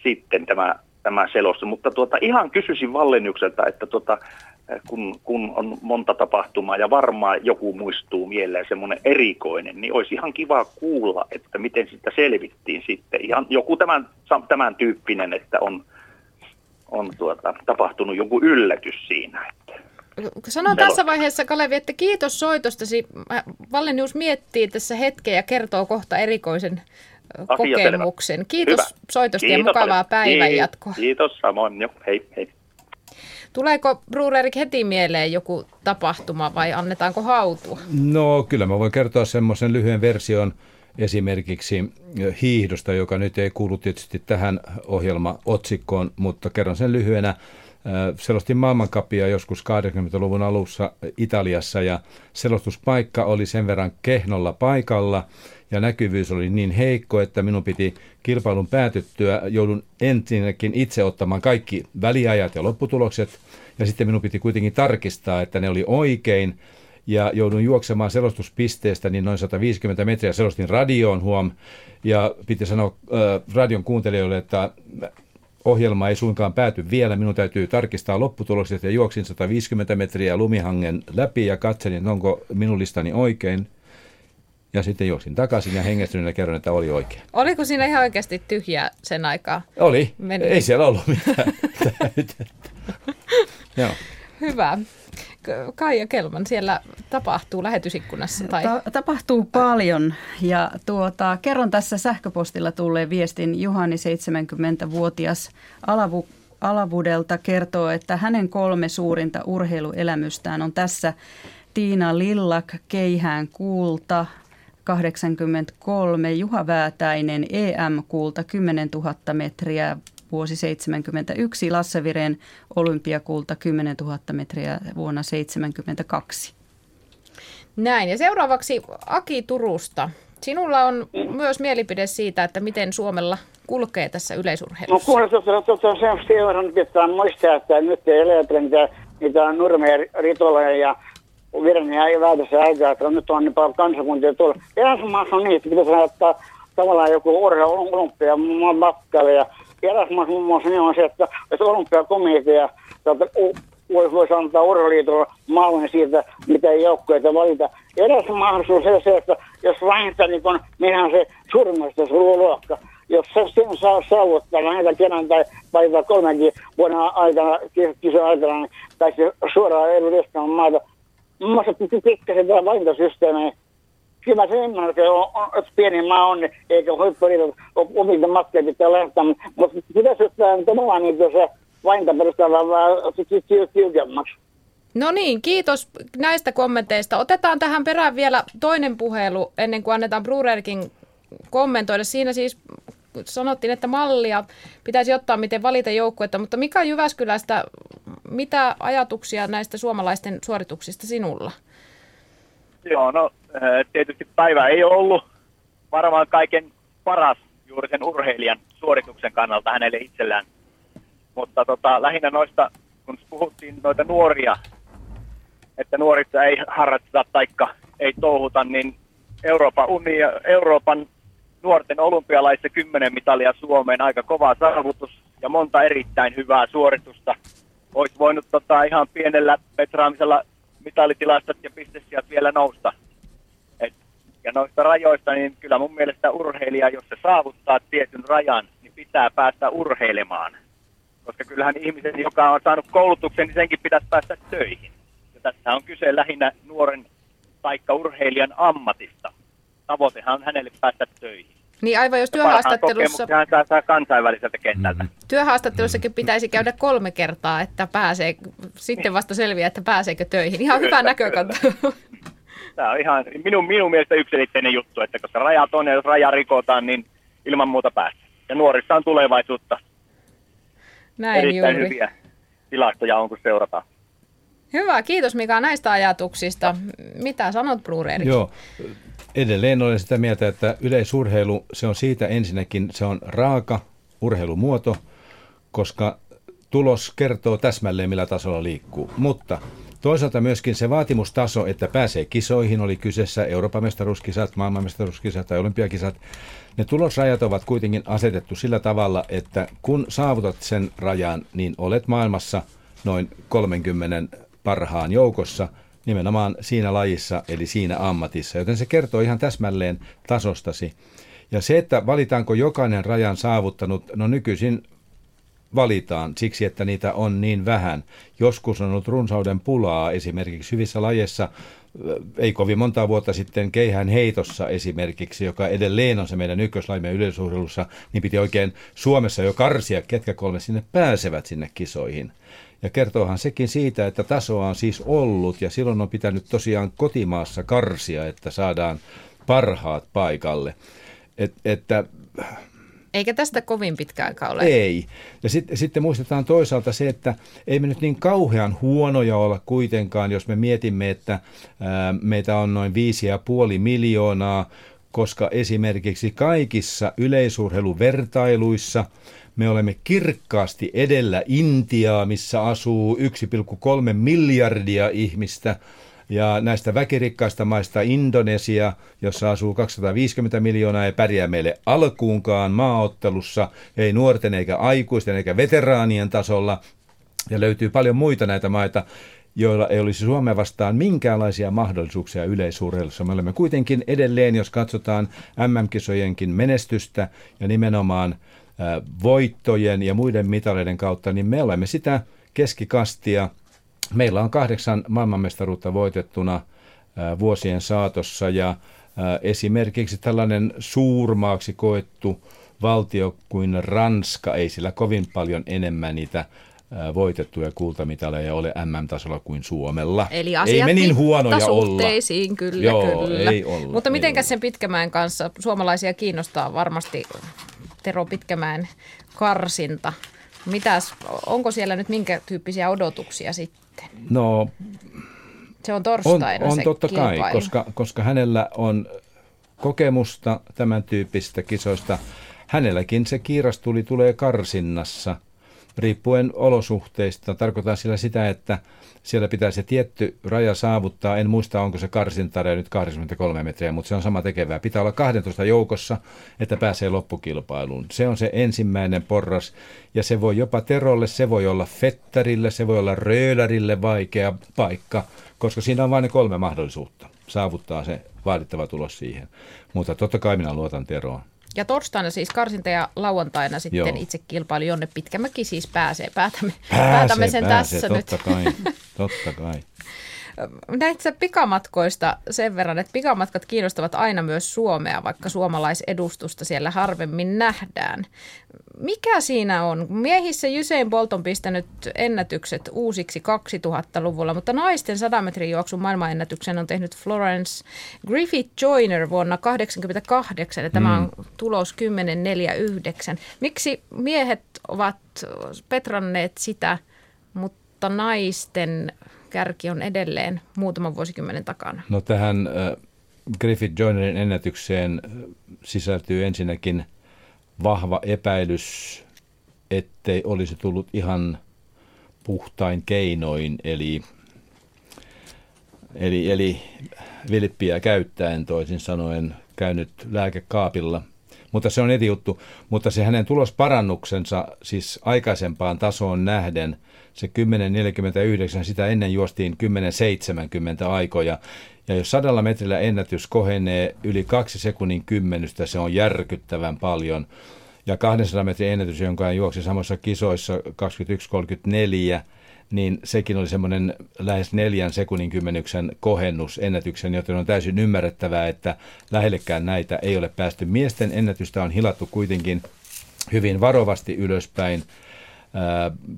sitten tämä, tämä selossa. Mutta tuota, ihan kysyisin Vallennykselta, että tuota, kun, kun on monta tapahtumaa ja varmaan joku muistuu mieleen semmoinen erikoinen, niin olisi ihan kiva kuulla, että miten sitä selvittiin sitten. Ihan joku tämän, tämän tyyppinen, että on, on tuota, tapahtunut joku yllätys siinä. Että Sanon tässä vaiheessa, Kalevi, että kiitos soitostasi. Vallenius miettii tässä hetkeä ja kertoo kohta erikoisen kokemuksen. Kiitos Hyvä. soitosta Kiitos ja mukavaa päivänjatkoa. Kiitos, samoin. Jo, hei, hei. Tuleeko Brurerik heti mieleen joku tapahtuma vai annetaanko hautua? No kyllä mä voin kertoa semmoisen lyhyen version esimerkiksi hiihdosta, joka nyt ei kuulu tietysti tähän ohjelmaotsikkoon, mutta kerron sen lyhyenä. Selostin maailmankapia joskus 80-luvun alussa Italiassa ja selostuspaikka oli sen verran kehnolla paikalla ja näkyvyys oli niin heikko, että minun piti kilpailun päätyttyä, joudun ensinnäkin itse ottamaan kaikki väliajat ja lopputulokset ja sitten minun piti kuitenkin tarkistaa, että ne oli oikein ja joudun juoksemaan selostuspisteestä niin noin 150 metriä. Selostin radioon huom ja piti sanoa äh, radion kuuntelijoille, että ohjelma ei suinkaan pääty vielä. Minun täytyy tarkistaa lopputulokset ja juoksin 150 metriä lumihangen läpi ja katselin, onko minun listani oikein. Ja sitten juoksin takaisin ja hengästyneenä kerron, että oli oikein. Oliko siinä ihan oikeasti tyhjää sen aikaa? Oli. Meni. Ei siellä ollut mitään. Joo. Hyvä. Kaija Kelman, siellä tapahtuu lähetysikkunassa? Tai? Ta- tapahtuu paljon ja tuota, kerron tässä sähköpostilla tulleen viestin. Juhani 70-vuotias Alavu, Alavudelta kertoo, että hänen kolme suurinta urheiluelämystään on tässä Tiina Lillak, Keihään Kulta, 83, Juha Väätäinen, EM-kulta 10 000 metriä, vuosi 1971, Lasse Viren olympiakulta 10 000 metriä vuonna 1972. Näin, ja seuraavaksi Aki Turusta. Sinulla on myös mielipide siitä, että miten Suomella kulkee tässä yleisurheilussa. No kuule, tuota, tuota, sen verran pitää muistaa, että nyt ei eletä niitä, niitä nurmeja, ritoleja ja virniä ei väätässä aikaa, että nyt on niin paljon kansakuntia tuolla. Eräs maassa on niin, että pitäisi laittaa tavallaan joku urheilu, olympia, matkalle ja Erasmus muun muassa niin on se, että, että olympiakomitea voisi, voisi antaa urheiluliitolle mallin siitä, mitä joukkoja valita. Eräs mahdollisuus on se, että jos vähintään niin kun, mihän se suurimmaista luokka, jos se sen saa saavuttaa vähintään kerran tai, tai kolmenkin vuoden aikana, kisojen aikana, niin, se suoraan ole maata. Mielestä pikkasen tämä valintasysteemi kyllä se ymmärrän, että, on, että pieni maa on, eikä huippuriitot omilta matkeja pitää lähteä, mutta pitäisi ottaa tavallaan niin se vainta perustavaa vähän tiukemmaksi. No niin, kiitos näistä kommenteista. Otetaan tähän perään vielä toinen puhelu ennen kuin annetaan Brurerkin kommentoida. Siinä siis sanottiin, että mallia pitäisi ottaa, miten valita joukkuetta, mutta Mika Jyväskylästä, mitä ajatuksia näistä suomalaisten suorituksista sinulla? Joo, no tietysti päivä ei ollut varmaan kaiken paras juuri sen urheilijan suorituksen kannalta hänelle itsellään. Mutta tota, lähinnä noista, kun puhuttiin noita nuoria, että nuorissa ei harrasteta taikka ei touhuta, niin Euroopan, unia, Euroopan nuorten olympialaissa 10 mitalia Suomeen, aika kova saavutus ja monta erittäin hyvää suoritusta. Olisi voinut tota, ihan pienellä petraamisella mitalitilastot ja pistesijat vielä nousta. Et, ja noista rajoista, niin kyllä mun mielestä urheilija, jos se saavuttaa tietyn rajan, niin pitää päästä urheilemaan. Koska kyllähän ihmisen, joka on saanut koulutuksen, niin senkin pitäisi päästä töihin. Ja tässä on kyse lähinnä nuoren taikka urheilijan ammatista. Tavoitehan on hänelle päästä töihin. Niin aivan jos työhaastattelussa... Saa kansainväliseltä kentältä. Mm-hmm. Työhaastattelussakin pitäisi käydä kolme kertaa, että pääsee, sitten vasta selviää, että pääseekö töihin. Ihan hyvä näkökanta. Tämä on ihan minun, minun mielestä yksilitteinen juttu, että koska rajat on ja jos raja rikotaan, niin ilman muuta päästä. Ja nuorissa on tulevaisuutta. Näin Erittäin juuri. hyviä tilastoja on, kun seurataan. Hyvä, kiitos Mika näistä ajatuksista. Mitä sanot, Brureeri? Joo, Edelleen olen sitä mieltä, että yleisurheilu, se on siitä ensinnäkin, se on raaka urheilumuoto, koska tulos kertoo täsmälleen, millä tasolla liikkuu. Mutta toisaalta myöskin se vaatimustaso, että pääsee kisoihin, oli kyseessä Euroopan mestaruuskisat, maailmanmestaruuskisat tai olympiakisat, ne tulosrajat ovat kuitenkin asetettu sillä tavalla, että kun saavutat sen rajan, niin olet maailmassa noin 30 parhaan joukossa – nimenomaan siinä lajissa, eli siinä ammatissa. Joten se kertoo ihan täsmälleen tasostasi. Ja se, että valitaanko jokainen rajan saavuttanut, no nykyisin valitaan siksi, että niitä on niin vähän. Joskus on ollut runsauden pulaa esimerkiksi hyvissä lajeissa, ei kovin monta vuotta sitten keihän heitossa esimerkiksi, joka edelleen on se meidän ykköslaimme yleisurheilussa, niin piti oikein Suomessa jo karsia, ketkä kolme sinne pääsevät sinne kisoihin. Ja kertoohan sekin siitä, että tasoa on siis ollut ja silloin on pitänyt tosiaan kotimaassa karsia, että saadaan parhaat paikalle. Et, että eikä tästä kovin pitkä aika ole. Ei. Ja sitten, sitten muistetaan toisaalta se, että ei me nyt niin kauhean huonoja olla kuitenkaan, jos me mietimme, että ää, meitä on noin viisi ja puoli miljoonaa, koska esimerkiksi kaikissa yleisurheiluvertailuissa me olemme kirkkaasti edellä Intiaa, missä asuu 1,3 miljardia ihmistä – ja näistä väkirikkaista maista Indonesia, jossa asuu 250 miljoonaa, ei pärjää meille alkuunkaan maaottelussa, ei nuorten eikä aikuisten eikä veteraanien tasolla. Ja löytyy paljon muita näitä maita, joilla ei olisi Suomea vastaan minkäänlaisia mahdollisuuksia yleisurheilussa. Me olemme kuitenkin edelleen, jos katsotaan MM-kisojenkin menestystä ja nimenomaan voittojen ja muiden mitaleiden kautta, niin me olemme sitä keskikastia – Meillä on kahdeksan maailmanmestaruutta voitettuna vuosien saatossa ja esimerkiksi tällainen suurmaaksi koettu valtio kuin Ranska, ei sillä kovin paljon enemmän niitä voitettuja kultamitaleja ole MM-tasolla kuin Suomella. Eli asiat ei me niin huonoja olla. kyllä, Joo, kyllä. Ei olla, Mutta mitenkäs sen Pitkämäen kanssa, suomalaisia kiinnostaa varmasti Tero Pitkämäen karsinta. Mitäs, onko siellä nyt minkä tyyppisiä odotuksia sitten? No, se on torstaina on, on se totta kilpailu. kai, koska, koska hänellä on kokemusta tämän tyyppisistä kisoista. Hänelläkin se kiirastuli tulee karsinnassa, riippuen olosuhteista. Tarkoitan sillä sitä, että siellä pitää se tietty raja saavuttaa. En muista, onko se karsintareja nyt 83 metriä, mutta se on sama tekevää. Pitää olla 12 joukossa, että pääsee loppukilpailuun. Se on se ensimmäinen porras. Ja se voi jopa Terolle, se voi olla Fettarille, se voi olla Röölarille vaikea paikka, koska siinä on vain ne kolme mahdollisuutta saavuttaa se vaadittava tulos siihen. Mutta totta kai minä luotan Teroon. Ja torstaina siis karsinta ja lauantaina sitten Joo. itse kilpailu, jonne Pitkämäki siis pääsee. Päätämme, pääsee, päätämme sen pääsee, tässä totta nyt. Kai, totta kai. Näistä pikamatkoista sen verran, että pikamatkat kiinnostavat aina myös Suomea, vaikka suomalaisedustusta siellä harvemmin nähdään. Mikä siinä on? Miehissä Usain Bolt on pistänyt ennätykset uusiksi 2000-luvulla, mutta naisten 100 metrin juoksun maailmanennätyksen on tehnyt Florence Griffith Joyner vuonna 1988, ja tämä on mm. tulos 10.49. Miksi miehet ovat petranneet sitä, mutta naisten kärki on edelleen muutaman vuosikymmenen takana? No tähän äh, Griffith Joynerin ennätykseen äh, sisältyy ensinnäkin vahva epäilys, ettei olisi tullut ihan puhtain keinoin, eli, eli, eli vilppiä käyttäen toisin sanoen käynyt lääkekaapilla. Mutta se on eri juttu. Mutta se hänen tulosparannuksensa, siis aikaisempaan tasoon nähden – se 10.49, sitä ennen juostiin 10.70 aikoja. Ja jos sadalla metrillä ennätys kohenee yli kaksi sekunnin kymmenystä, se on järkyttävän paljon. Ja 200 metrin ennätys, jonka hän juoksi samassa kisoissa 21.34, niin sekin oli semmoinen lähes neljän sekunnin kymmenyksen kohennus ennätyksen, joten on täysin ymmärrettävää, että lähellekään näitä ei ole päästy. Miesten ennätystä on hilattu kuitenkin hyvin varovasti ylöspäin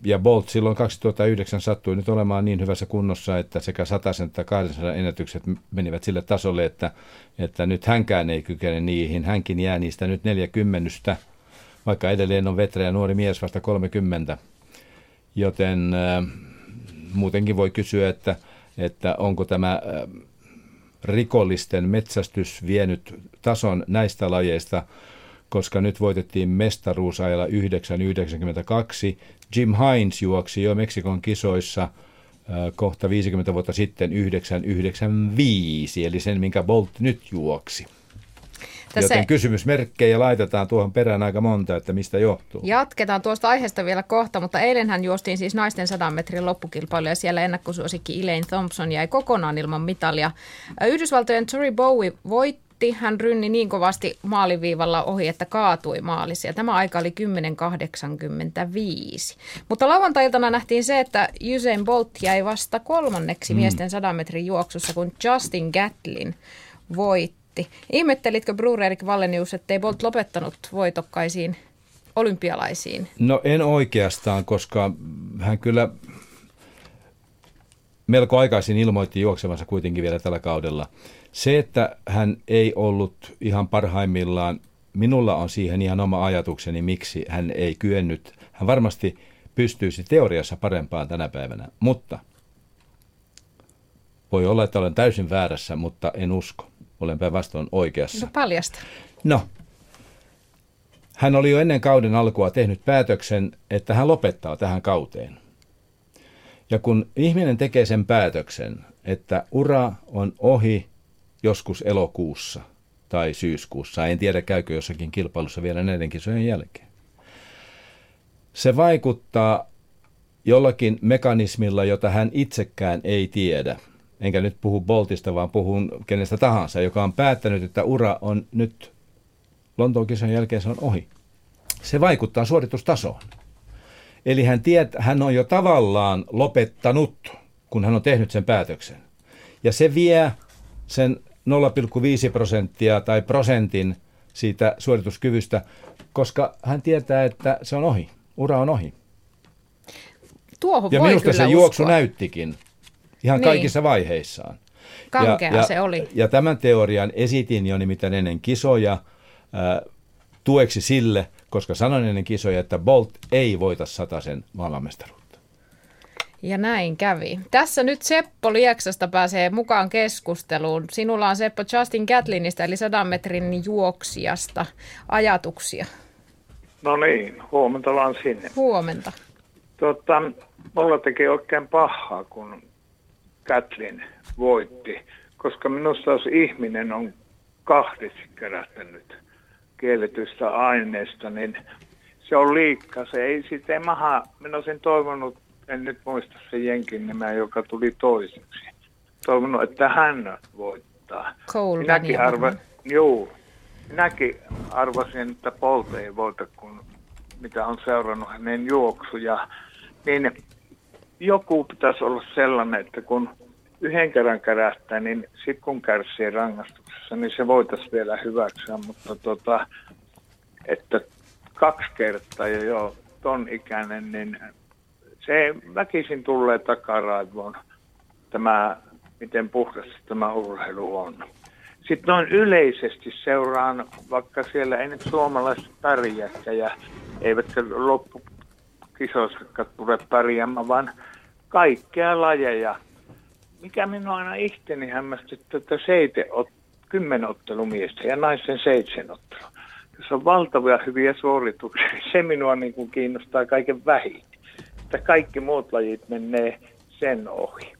ja Bolt silloin 2009 sattui nyt olemaan niin hyvässä kunnossa, että sekä 100 että 200 ennätykset menivät sille tasolle, että, että nyt hänkään ei kykene niihin. Hänkin jää niistä nyt 40, vaikka edelleen on vetreä nuori mies vasta 30. Joten äh, muutenkin voi kysyä, että, että onko tämä äh, rikollisten metsästys vienyt tason näistä lajeista – koska nyt voitettiin mestaruusajalla 9.92. Jim Hines juoksi jo Meksikon kisoissa äh, kohta 50 vuotta sitten 995, eli sen, minkä Bolt nyt juoksi. Tässä Joten kysymysmerkkejä laitetaan tuohon perään aika monta, että mistä johtuu. Jatketaan tuosta aiheesta vielä kohta, mutta eilenhän juostiin siis naisten 100 metrin loppukilpailu ja siellä ennakkosuosikki Elaine Thompson jäi kokonaan ilman mitalia. Yhdysvaltojen Tori Bowie voitti Boltti, hän rynni niin kovasti maaliviivalla ohi, että kaatui maalissa. Ja tämä aika oli 10.85. Mutta lauantailtana nähtiin se, että Usain Bolt jäi vasta kolmanneksi mm. miesten 100 metrin juoksussa, kun Justin Gatlin voitti. Ihmettelitkö Bruder Erik Vallenius, ettei Bolt lopettanut voitokkaisiin olympialaisiin? No en oikeastaan, koska hän kyllä melko aikaisin ilmoitti juoksevansa kuitenkin vielä tällä kaudella. Se, että hän ei ollut ihan parhaimmillaan, minulla on siihen ihan oma ajatukseni, miksi hän ei kyennyt. Hän varmasti pystyisi teoriassa parempaan tänä päivänä, mutta voi olla, että olen täysin väärässä, mutta en usko. Olen päinvastoin oikeassa. No paljasta. No, hän oli jo ennen kauden alkua tehnyt päätöksen, että hän lopettaa tähän kauteen. Ja kun ihminen tekee sen päätöksen, että ura on ohi joskus elokuussa tai syyskuussa, en tiedä käykö jossakin kilpailussa vielä näiden kisojen jälkeen, se vaikuttaa jollakin mekanismilla, jota hän itsekään ei tiedä. Enkä nyt puhu Boltista, vaan puhun kenestä tahansa, joka on päättänyt, että ura on nyt Lontoon kisojen jälkeen se on ohi. Se vaikuttaa suoritustasoon. Eli hän, tiet, hän on jo tavallaan lopettanut, kun hän on tehnyt sen päätöksen. Ja se vie sen 0,5 prosenttia tai prosentin siitä suorituskyvystä, koska hän tietää, että se on ohi. Ura on ohi. Tuohon ja voi minusta kyllä se juoksu uskoa. näyttikin ihan Niin. kaikissa vaiheissaan. Kankea ja, se oli. Ja tämän teorian esitin jo nimittäin ennen kisoja ää, tueksi sille, koska sanoin ennen kisoja, että Bolt ei voita sen maailmanmestaruutta. Ja näin kävi. Tässä nyt Seppo Lieksasta pääsee mukaan keskusteluun. Sinulla on Seppo Justin Gatlinista eli 100 metrin juoksijasta ajatuksia. No niin, huomenta vaan sinne. Huomenta. Tota, mulla teki oikein pahaa, kun Katlin voitti, koska minusta jos ihminen on kahdesti kerättänyt kielletystä aineesta, niin se on liikka. Se ei sitten maha, minä olisin toivonut, en nyt muista sen jenkin nimeä, joka tuli toiseksi. Toivonut, että hän voittaa. Cole Minäkin, arva, juu, minäkin arvasin, että Bolt ei voita, kun mitä on seurannut hänen juoksuja. Niin joku pitäisi olla sellainen, että kun yhden kerran kärähtää, niin sitten kun kärsii rangaistuksessa, niin se voitaisiin vielä hyväksyä, mutta tota, että kaksi kertaa ja jo ton ikäinen, niin se väkisin tulee takaraivoon tämä, miten puhdas tämä urheilu on. Sitten noin yleisesti seuraan, vaikka siellä ei nyt suomalaiset pärjääkään ja eivätkä loppukisoissakaan tule pärjäämään, vaan kaikkea lajeja. Mikä minua aina ihteni hämmästyttää, että seite ot, kymmenen ottelumiestä ja naisten seitsemän ottelu. Tässä on valtavia hyviä suorituksia. Se minua niin kuin kiinnostaa kaiken vähin. Että kaikki muut lajit menee sen ohi.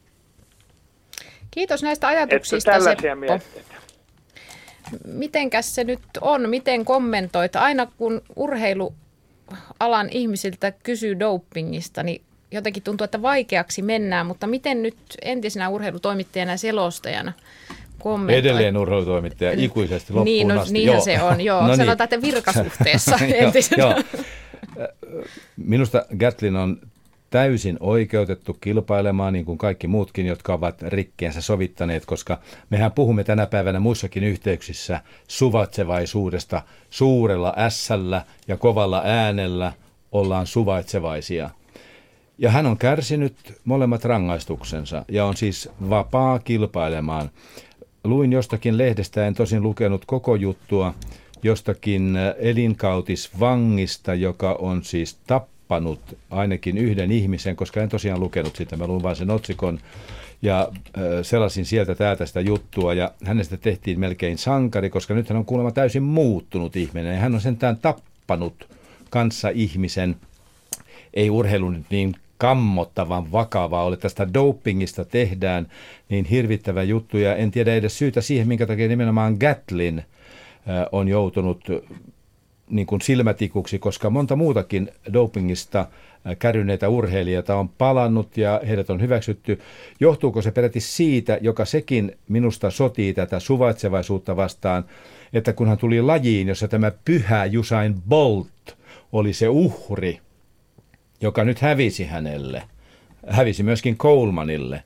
Kiitos näistä Että ajatuksista, tällaisia Seppo. mietteitä. Mitenkäs se nyt on? Miten kommentoit? Aina kun urheilualan ihmisiltä kysyy dopingista, niin jotenkin tuntuu, että vaikeaksi mennään, mutta miten nyt entisenä urheilutoimittajana ja selostajana kommentoit? Edelleen urheilutoimittaja ikuisesti loppuun Niin, no, asti. niinhän se on, joo. No niin. Sanotaan, että virkasuhteessa Joo, entisenä. joo. Minusta Gatlin on täysin oikeutettu kilpailemaan niin kuin kaikki muutkin, jotka ovat rikkeensä sovittaneet, koska mehän puhumme tänä päivänä muissakin yhteyksissä suvaitsevaisuudesta suurella ässällä ja kovalla äänellä ollaan suvaitsevaisia. Ja hän on kärsinyt molemmat rangaistuksensa ja on siis vapaa kilpailemaan. Luin jostakin lehdestä, en tosin lukenut koko juttua, jostakin elinkautisvangista, joka on siis tappanut ainakin yhden ihmisen, koska en tosiaan lukenut sitä, mä luin vain sen otsikon. Ja selasin sieltä täältä sitä juttua ja hänestä tehtiin melkein sankari, koska nyt hän on kuulemma täysin muuttunut ihminen. Ja hän on sentään tappanut kanssa ihmisen, ei urheilu nyt niin kammottavan vakavaa ole. Tästä dopingista tehdään niin hirvittävä juttu ja en tiedä edes syytä siihen, minkä takia nimenomaan Gatlin on joutunut niin kuin silmätikuksi, koska monta muutakin dopingista kärryneitä urheilijoita on palannut ja heidät on hyväksytty. Johtuuko se peräti siitä, joka sekin minusta sotii tätä suvaitsevaisuutta vastaan, että kun hän tuli lajiin, jossa tämä pyhä Jusain Bolt oli se uhri, joka nyt hävisi hänelle, hävisi myöskin Colemanille,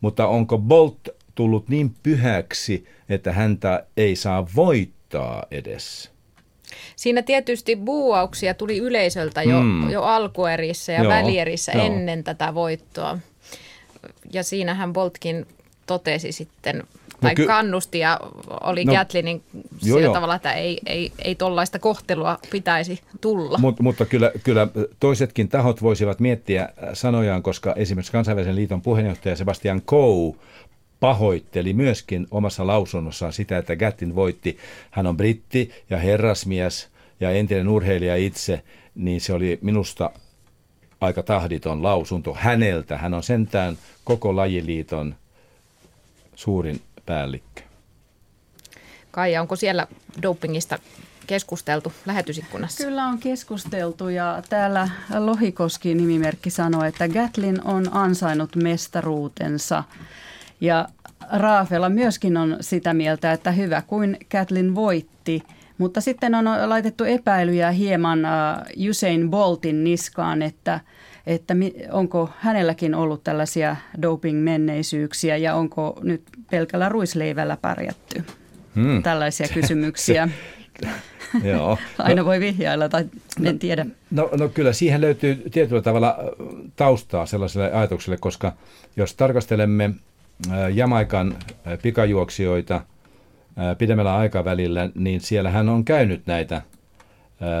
mutta onko Bolt tullut niin pyhäksi, että häntä ei saa voittaa edes? Siinä tietysti buuauksia tuli yleisöltä jo, mm. jo alkuerissä ja Joo, välierissä jo. ennen tätä voittoa. Ja siinähän Boltkin totesi sitten, no tai no ky- kannusti ja oli no, Gatlinin sillä jo. tavalla, että ei, ei, ei tollaista kohtelua pitäisi tulla. Mut, mutta kyllä, kyllä toisetkin tahot voisivat miettiä sanojaan, koska esimerkiksi kansainvälisen liiton puheenjohtaja Sebastian Coe pahoitteli myöskin omassa lausunnossaan sitä, että Gatlin voitti. Hän on britti ja herrasmies ja entinen urheilija itse, niin se oli minusta aika tahditon lausunto häneltä. Hän on sentään koko lajiliiton suurin päällikkö. Kaija, onko siellä dopingista keskusteltu lähetysikkunassa? Kyllä on keskusteltu ja täällä Lohikoski nimimerkki sanoi, että Gatlin on ansainnut mestaruutensa. Ja Raafela myöskin on sitä mieltä, että hyvä kuin Kathleen voitti, mutta sitten on laitettu epäilyjä hieman uh, Usain Boltin niskaan, että, että onko hänelläkin ollut tällaisia doping-menneisyyksiä ja onko nyt pelkällä ruisleivällä pärjätty. Hmm. Tällaisia kysymyksiä. Joo. Aina voi vihjailla tai en tiedä. No, no kyllä siihen löytyy tietyllä tavalla taustaa sellaiselle ajatukselle, koska jos tarkastelemme Jamaikan pikajuoksijoita pidemmällä aikavälillä, niin siellä hän on käynyt näitä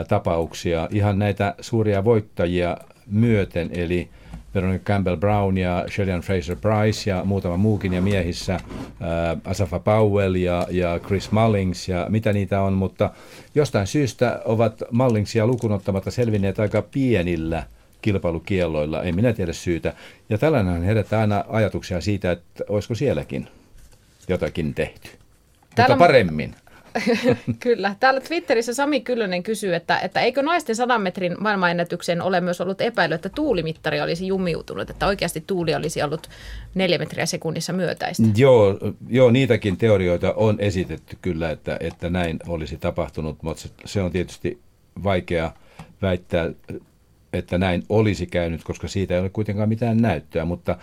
tapauksia, ihan näitä suuria voittajia myöten, eli Veronica Campbell Brown ja Sherian Fraser Price ja muutama muukin ja miehissä, äh, Asafa Powell ja, ja Chris Mullings ja mitä niitä on, mutta jostain syystä ovat Mullingsia lukunottamatta selvinneet aika pienillä – kilpailukielloilla, ei minä tiedä syytä. Ja tällainen herättää aina ajatuksia siitä, että olisiko sielläkin jotakin tehty. Täällä Mutta paremmin. Kyllä. Täällä Twitterissä Sami Kyllönen kysyy, että, että eikö naisten 100 metrin maailmanennätyksen ole myös ollut epäily, että tuulimittari olisi jumiutunut, että oikeasti tuuli olisi ollut neljä metriä sekunnissa myötäistä. Joo, joo niitäkin teorioita on esitetty kyllä, että, että näin olisi tapahtunut, mutta se on tietysti vaikea väittää että näin olisi käynyt, koska siitä ei ole kuitenkaan mitään näyttöä, mutta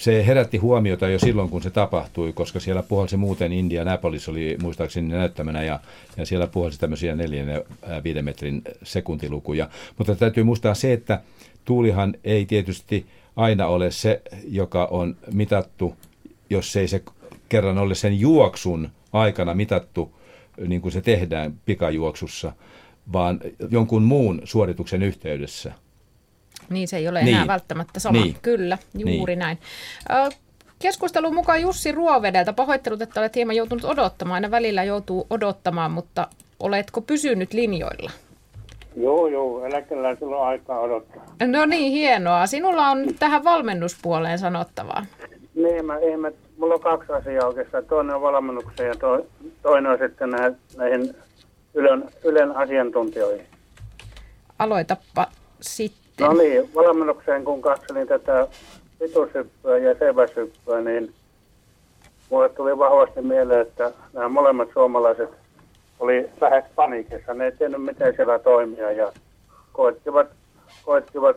se herätti huomiota jo silloin, kun se tapahtui, koska siellä puhalsi muuten Indianapolis oli muistaakseni näyttämänä ja, ja siellä puhalsi tämmöisiä neljän ja viiden metrin sekuntilukuja. Mutta täytyy muistaa se, että tuulihan ei tietysti aina ole se, joka on mitattu, jos ei se kerran ole sen juoksun aikana mitattu, niin kuin se tehdään pikajuoksussa – vaan jonkun muun suorituksen yhteydessä. Niin, se ei ole enää niin. välttämättä sama. Niin. Kyllä, juuri niin. näin. Keskustelun mukaan Jussi Ruovedeltä pahoittelut, että olet hieman joutunut odottamaan. Aina välillä joutuu odottamaan, mutta oletko pysynyt linjoilla? Joo, joo, eläkeläisellä on aikaa odottaa. No niin, hienoa. Sinulla on tähän valmennuspuoleen sanottavaa. Niin, mä, mä, mulla on kaksi asiaa oikeastaan. Toinen on valmennukseen ja to, toinen on sitten näihin Ylen, Ylen asiantuntijoihin. Aloitapa sitten. No niin, valmennukseen kun katselin tätä pituushyppyä ja seiväshyppyä, niin mulle tuli vahvasti mieleen, että nämä molemmat suomalaiset oli lähes paniikissa. Ne ei tiennyt, miten siellä toimia ja koettivat, koettivat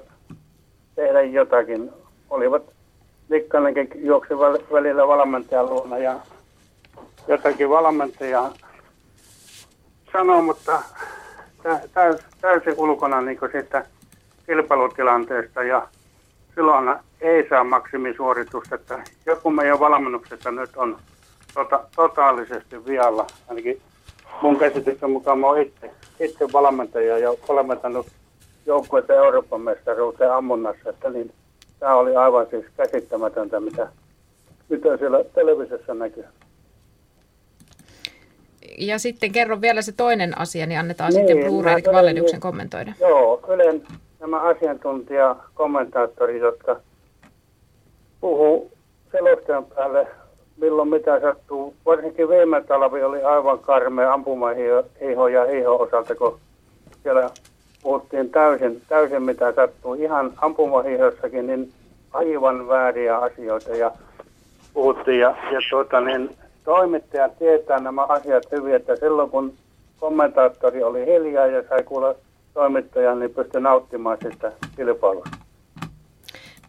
tehdä jotakin. Olivat Likkanenkin juoksi välillä valmentajan luona ja jotakin valmentajaa sanoa, mutta täys, täysin ulkona niin siitä kilpailutilanteesta ja silloin ei saa maksimisuoritusta. Että joku meidän valmennuksessa nyt on tota, totaalisesti vialla, ainakin mun käsityksen mukaan mä oon itse, itse valmentaja ja valmentanut joukkueita Euroopan mestaruuteen ammunnassa, että niin tämä oli aivan siis käsittämätöntä, mitä, mitä siellä televisiossa näkyy ja sitten kerro vielä se toinen asia, niin annetaan niin, sitten Blue Erik Vallennuksen kommentoida. Joo, Ylen nämä asiantuntijakommentaattorit, jotka puhuu selostajan päälle milloin mitä sattuu. Varsinkin viime talvi oli aivan karmea ampumahiho ja hiho osalta, kun siellä puhuttiin täysin, täysin mitä sattuu. Ihan ampumahiihossakin niin aivan vääriä asioita ja puhuttiin. Ja, ja tuota, niin, toimittajat tietää nämä asiat hyvin, että silloin kun kommentaattori oli hiljaa ja sai kuulla toimittajan, niin pystyi nauttimaan sitä kilpailua.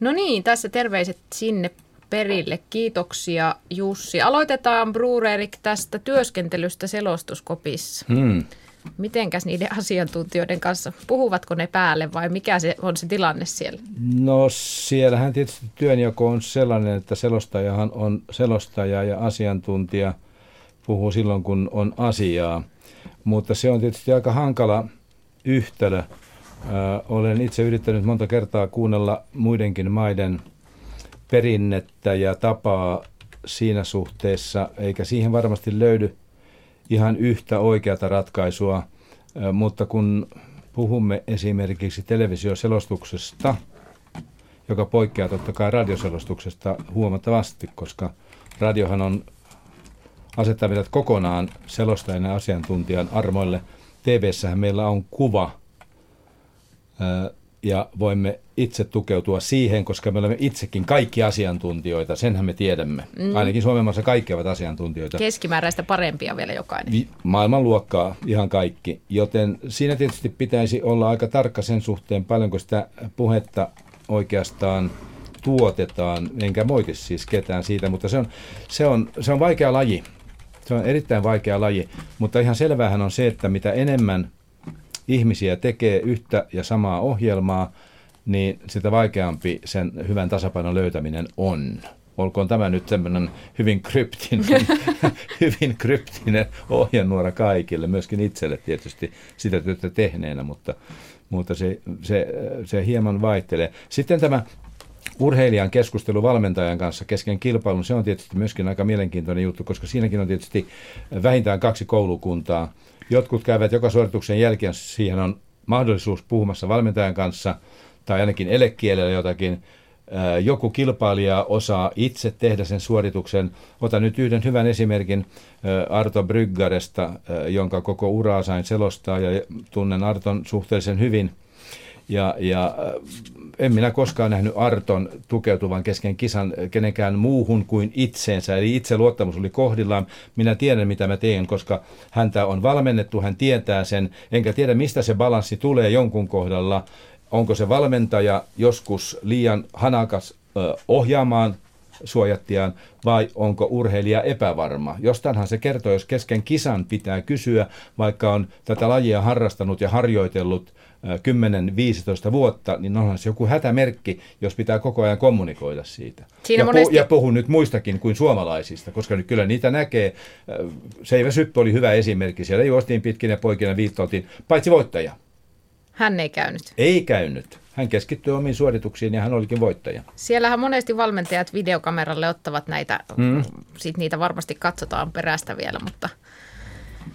No niin, tässä terveiset sinne perille. Kiitoksia Jussi. Aloitetaan Brurerik tästä työskentelystä selostuskopissa. Hmm. Mitenkäs niiden asiantuntijoiden kanssa, puhuvatko ne päälle vai mikä se on se tilanne siellä? No siellähän tietysti työnjako on sellainen, että selostajahan on selostaja ja asiantuntija puhuu silloin, kun on asiaa. Mutta se on tietysti aika hankala yhtälö. Ö, olen itse yrittänyt monta kertaa kuunnella muidenkin maiden perinnettä ja tapaa siinä suhteessa, eikä siihen varmasti löydy ihan yhtä oikeata ratkaisua, mutta kun puhumme esimerkiksi televisioselostuksesta, joka poikkeaa totta kai radioselostuksesta huomattavasti, koska radiohan on asettaa kokonaan selostajan ja asiantuntijan armoille. tv meillä on kuva ja voimme itse tukeutua siihen, koska me olemme itsekin kaikki asiantuntijoita, senhän me tiedämme. Mm. Ainakin Suomen maassa kaikki ovat asiantuntijoita. Keskimääräistä parempia vielä jokainen. Maailmanluokkaa ihan kaikki, joten siinä tietysti pitäisi olla aika tarkka sen suhteen, paljonko sitä puhetta oikeastaan tuotetaan, enkä moiti siis ketään siitä, mutta se on, se on, se on vaikea laji. Se on erittäin vaikea laji, mutta ihan selvähän on se, että mitä enemmän ihmisiä tekee yhtä ja samaa ohjelmaa, niin sitä vaikeampi sen hyvän tasapainon löytäminen on. Olkoon tämä nyt semmoinen hyvin kryptinen, hyvin kryptinen ohjenuora kaikille, myöskin itselle tietysti sitä työtä tehneenä, mutta, mutta se, se, se hieman vaihtelee. Sitten tämä urheilijan keskustelu valmentajan kanssa kesken kilpailun, se on tietysti myöskin aika mielenkiintoinen juttu, koska siinäkin on tietysti vähintään kaksi koulukuntaa. Jotkut käyvät joka suorituksen jälkeen, siihen on mahdollisuus puhumassa valmentajan kanssa tai ainakin elekielellä jotakin. Joku kilpailija osaa itse tehdä sen suorituksen. Otan nyt yhden hyvän esimerkin Arto Bryggaresta, jonka koko uraa sain selostaa ja tunnen Arton suhteellisen hyvin – ja, ja en minä koskaan nähnyt Arton tukeutuvan kesken kisan kenenkään muuhun kuin itseensä. Eli itse luottamus oli kohdillaan. Minä tiedän, mitä mä teen, koska häntä on valmennettu, hän tietää sen. Enkä tiedä, mistä se balanssi tulee jonkun kohdalla. Onko se valmentaja joskus liian hanakas ohjaamaan suojattiaan vai onko urheilija epävarma. Jostainhan se kertoo, jos kesken kisan pitää kysyä, vaikka on tätä lajia harrastanut ja harjoitellut 10-15 vuotta, niin onhan se joku hätämerkki, jos pitää koko ajan kommunikoida siitä. Siinä ja, monesti... pu- ja puhun nyt muistakin kuin suomalaisista, koska nyt kyllä niitä näkee. Seivä Syppö oli hyvä esimerkki. Siellä juostiin pitkin ja poikina viittautiin, paitsi voittaja. Hän ei käynyt. Ei käynyt. Hän keskittyi omiin suorituksiin ja hän olikin voittaja. Siellähän monesti valmentajat videokameralle ottavat näitä, mm. sit niitä varmasti katsotaan perästä vielä, mutta,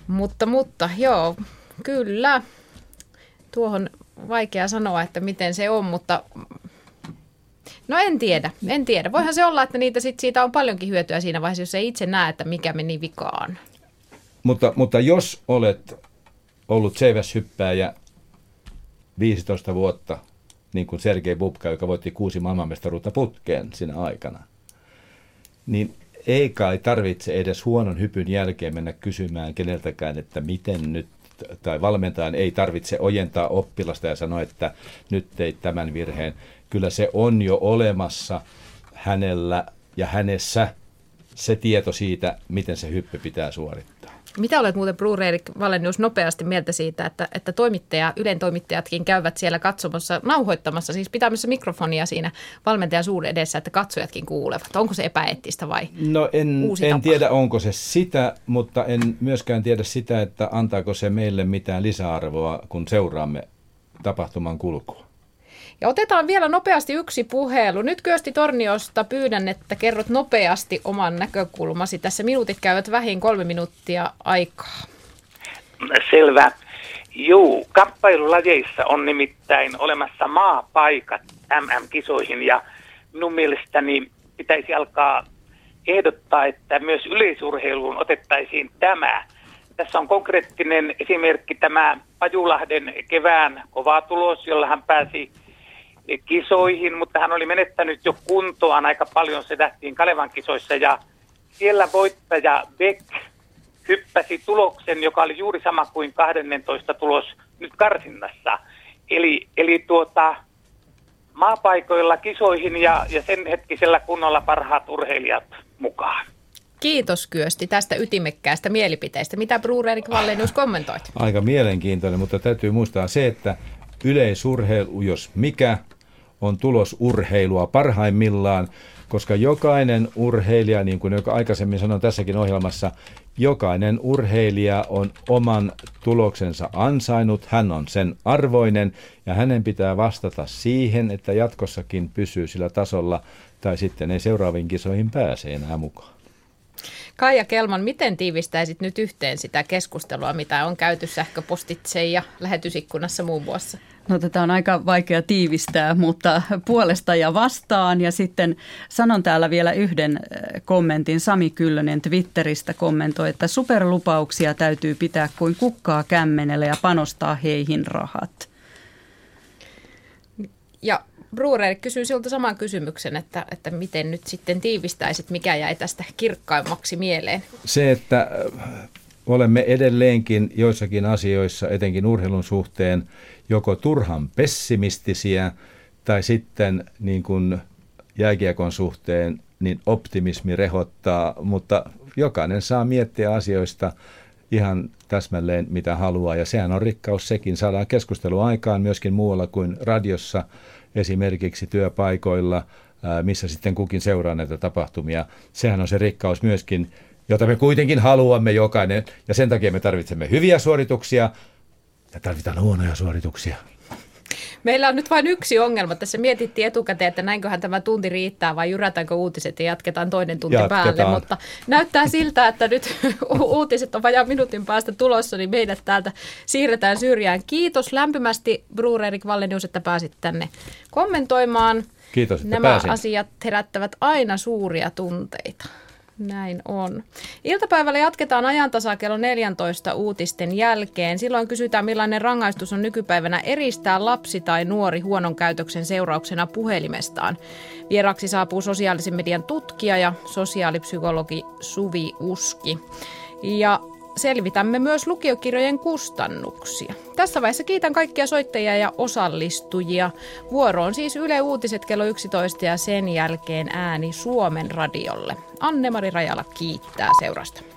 mutta, mutta joo, kyllä tuohon vaikea sanoa, että miten se on, mutta no en tiedä, en tiedä. Voihan se olla, että niitä sit siitä on paljonkin hyötyä siinä vaiheessa, jos ei itse näe, että mikä meni vikaan. Mutta, mutta jos olet ollut seiväshyppääjä 15 vuotta, niin kuin Sergei Bubka, joka voitti kuusi maailmanmestaruutta putkeen siinä aikana, niin ei kai tarvitse edes huonon hypyn jälkeen mennä kysymään keneltäkään, että miten nyt tai valmentajan ei tarvitse ojentaa oppilasta ja sanoa, että nyt teit tämän virheen. Kyllä se on jo olemassa hänellä ja hänessä se tieto siitä, miten se hyppy pitää suorittaa. Mitä olet muuten, Brureerik Valenius, nopeasti mieltä siitä, että, että toimittaja, Ylen toimittajatkin käyvät siellä katsomassa, nauhoittamassa, siis pitämässä mikrofonia siinä valmentajan suun edessä, että katsojatkin kuulevat. Onko se epäeettistä vai No en, uusi en tapa? tiedä, onko se sitä, mutta en myöskään tiedä sitä, että antaako se meille mitään lisäarvoa, kun seuraamme tapahtuman kulkua. Ja otetaan vielä nopeasti yksi puhelu. Nyt Kyösti Torniosta pyydän, että kerrot nopeasti oman näkökulmasi. Tässä minuutit käyvät vähin kolme minuuttia aikaa. Selvä. Juu, kamppailulajeissa on nimittäin olemassa maapaikat MM-kisoihin ja minun mielestäni pitäisi alkaa ehdottaa, että myös yleisurheiluun otettaisiin tämä. tässä on konkreettinen esimerkki tämä Pajulahden kevään kova tulos, jolla hän pääsi kisoihin, mutta hän oli menettänyt jo kuntoaan aika paljon. Se nähtiin Kalevan kisoissa ja siellä voittaja Beck hyppäsi tuloksen, joka oli juuri sama kuin 12 tulos nyt karsinnassa. Eli, eli tuota, maapaikoilla kisoihin ja, ja sen hetkisellä kunnolla parhaat urheilijat mukaan. Kiitos Kyösti tästä ytimekkäästä mielipiteestä. Mitä Bruurerik Vallenius kommentoit? Aika mielenkiintoinen, mutta täytyy muistaa se, että yleisurheilu, jos mikä, on tulosurheilua parhaimmillaan, koska jokainen urheilija, niin kuin joka aikaisemmin sanoin tässäkin ohjelmassa, jokainen urheilija on oman tuloksensa ansainnut, hän on sen arvoinen ja hänen pitää vastata siihen, että jatkossakin pysyy sillä tasolla tai sitten ei seuraaviin kisoihin pääse enää mukaan. Kaija Kelman, miten tiivistäisit nyt yhteen sitä keskustelua, mitä on käyty sähköpostitse ja lähetysikkunassa muun muassa? No tätä on aika vaikea tiivistää, mutta puolesta ja vastaan. Ja sitten sanon täällä vielä yhden äh, kommentin. Sami Kyllönen Twitteristä kommentoi, että superlupauksia täytyy pitää kuin kukkaa kämmenellä ja panostaa heihin rahat. Ja Bruurer kysyy siltä saman kysymyksen, että, että miten nyt sitten tiivistäisit, mikä jäi tästä kirkkaimmaksi mieleen? Se, että olemme edelleenkin joissakin asioissa, etenkin urheilun suhteen, joko turhan pessimistisiä tai sitten niin kuin jääkiekon suhteen niin optimismi rehottaa, mutta jokainen saa miettiä asioista ihan täsmälleen mitä haluaa ja sehän on rikkaus sekin. Saadaan keskustelua aikaan myöskin muualla kuin radiossa, esimerkiksi työpaikoilla, missä sitten kukin seuraa näitä tapahtumia. Sehän on se rikkaus myöskin, jota me kuitenkin haluamme jokainen ja sen takia me tarvitsemme hyviä suorituksia, ja tarvitaan huonoja suorituksia. Meillä on nyt vain yksi ongelma. Tässä mietittiin etukäteen, että näinköhän tämä tunti riittää vai jyrätäänkö uutiset ja jatketaan toinen tunti jatketaan. päälle. Mutta näyttää siltä, että nyt uutiset on vajaan minuutin päästä tulossa, niin meidät täältä siirretään syrjään. Kiitos lämpimästi Bruurerik Vallenius, että pääsit tänne kommentoimaan. Kiitos, että Nämä pääsin. asiat herättävät aina suuria tunteita. Näin on. Iltapäivällä jatketaan ajantasaa kello 14 uutisten jälkeen. Silloin kysytään, millainen rangaistus on nykypäivänä eristää lapsi tai nuori huonon käytöksen seurauksena puhelimestaan. Vieraksi saapuu sosiaalisen median tutkija ja sosiaalipsykologi Suvi Uski. Ja selvitämme myös lukiokirjojen kustannuksia. Tässä vaiheessa kiitän kaikkia soittajia ja osallistujia. Vuoro on siis Yle Uutiset kello 11 ja sen jälkeen ääni Suomen radiolle. Anne-Mari Rajala kiittää seurasta.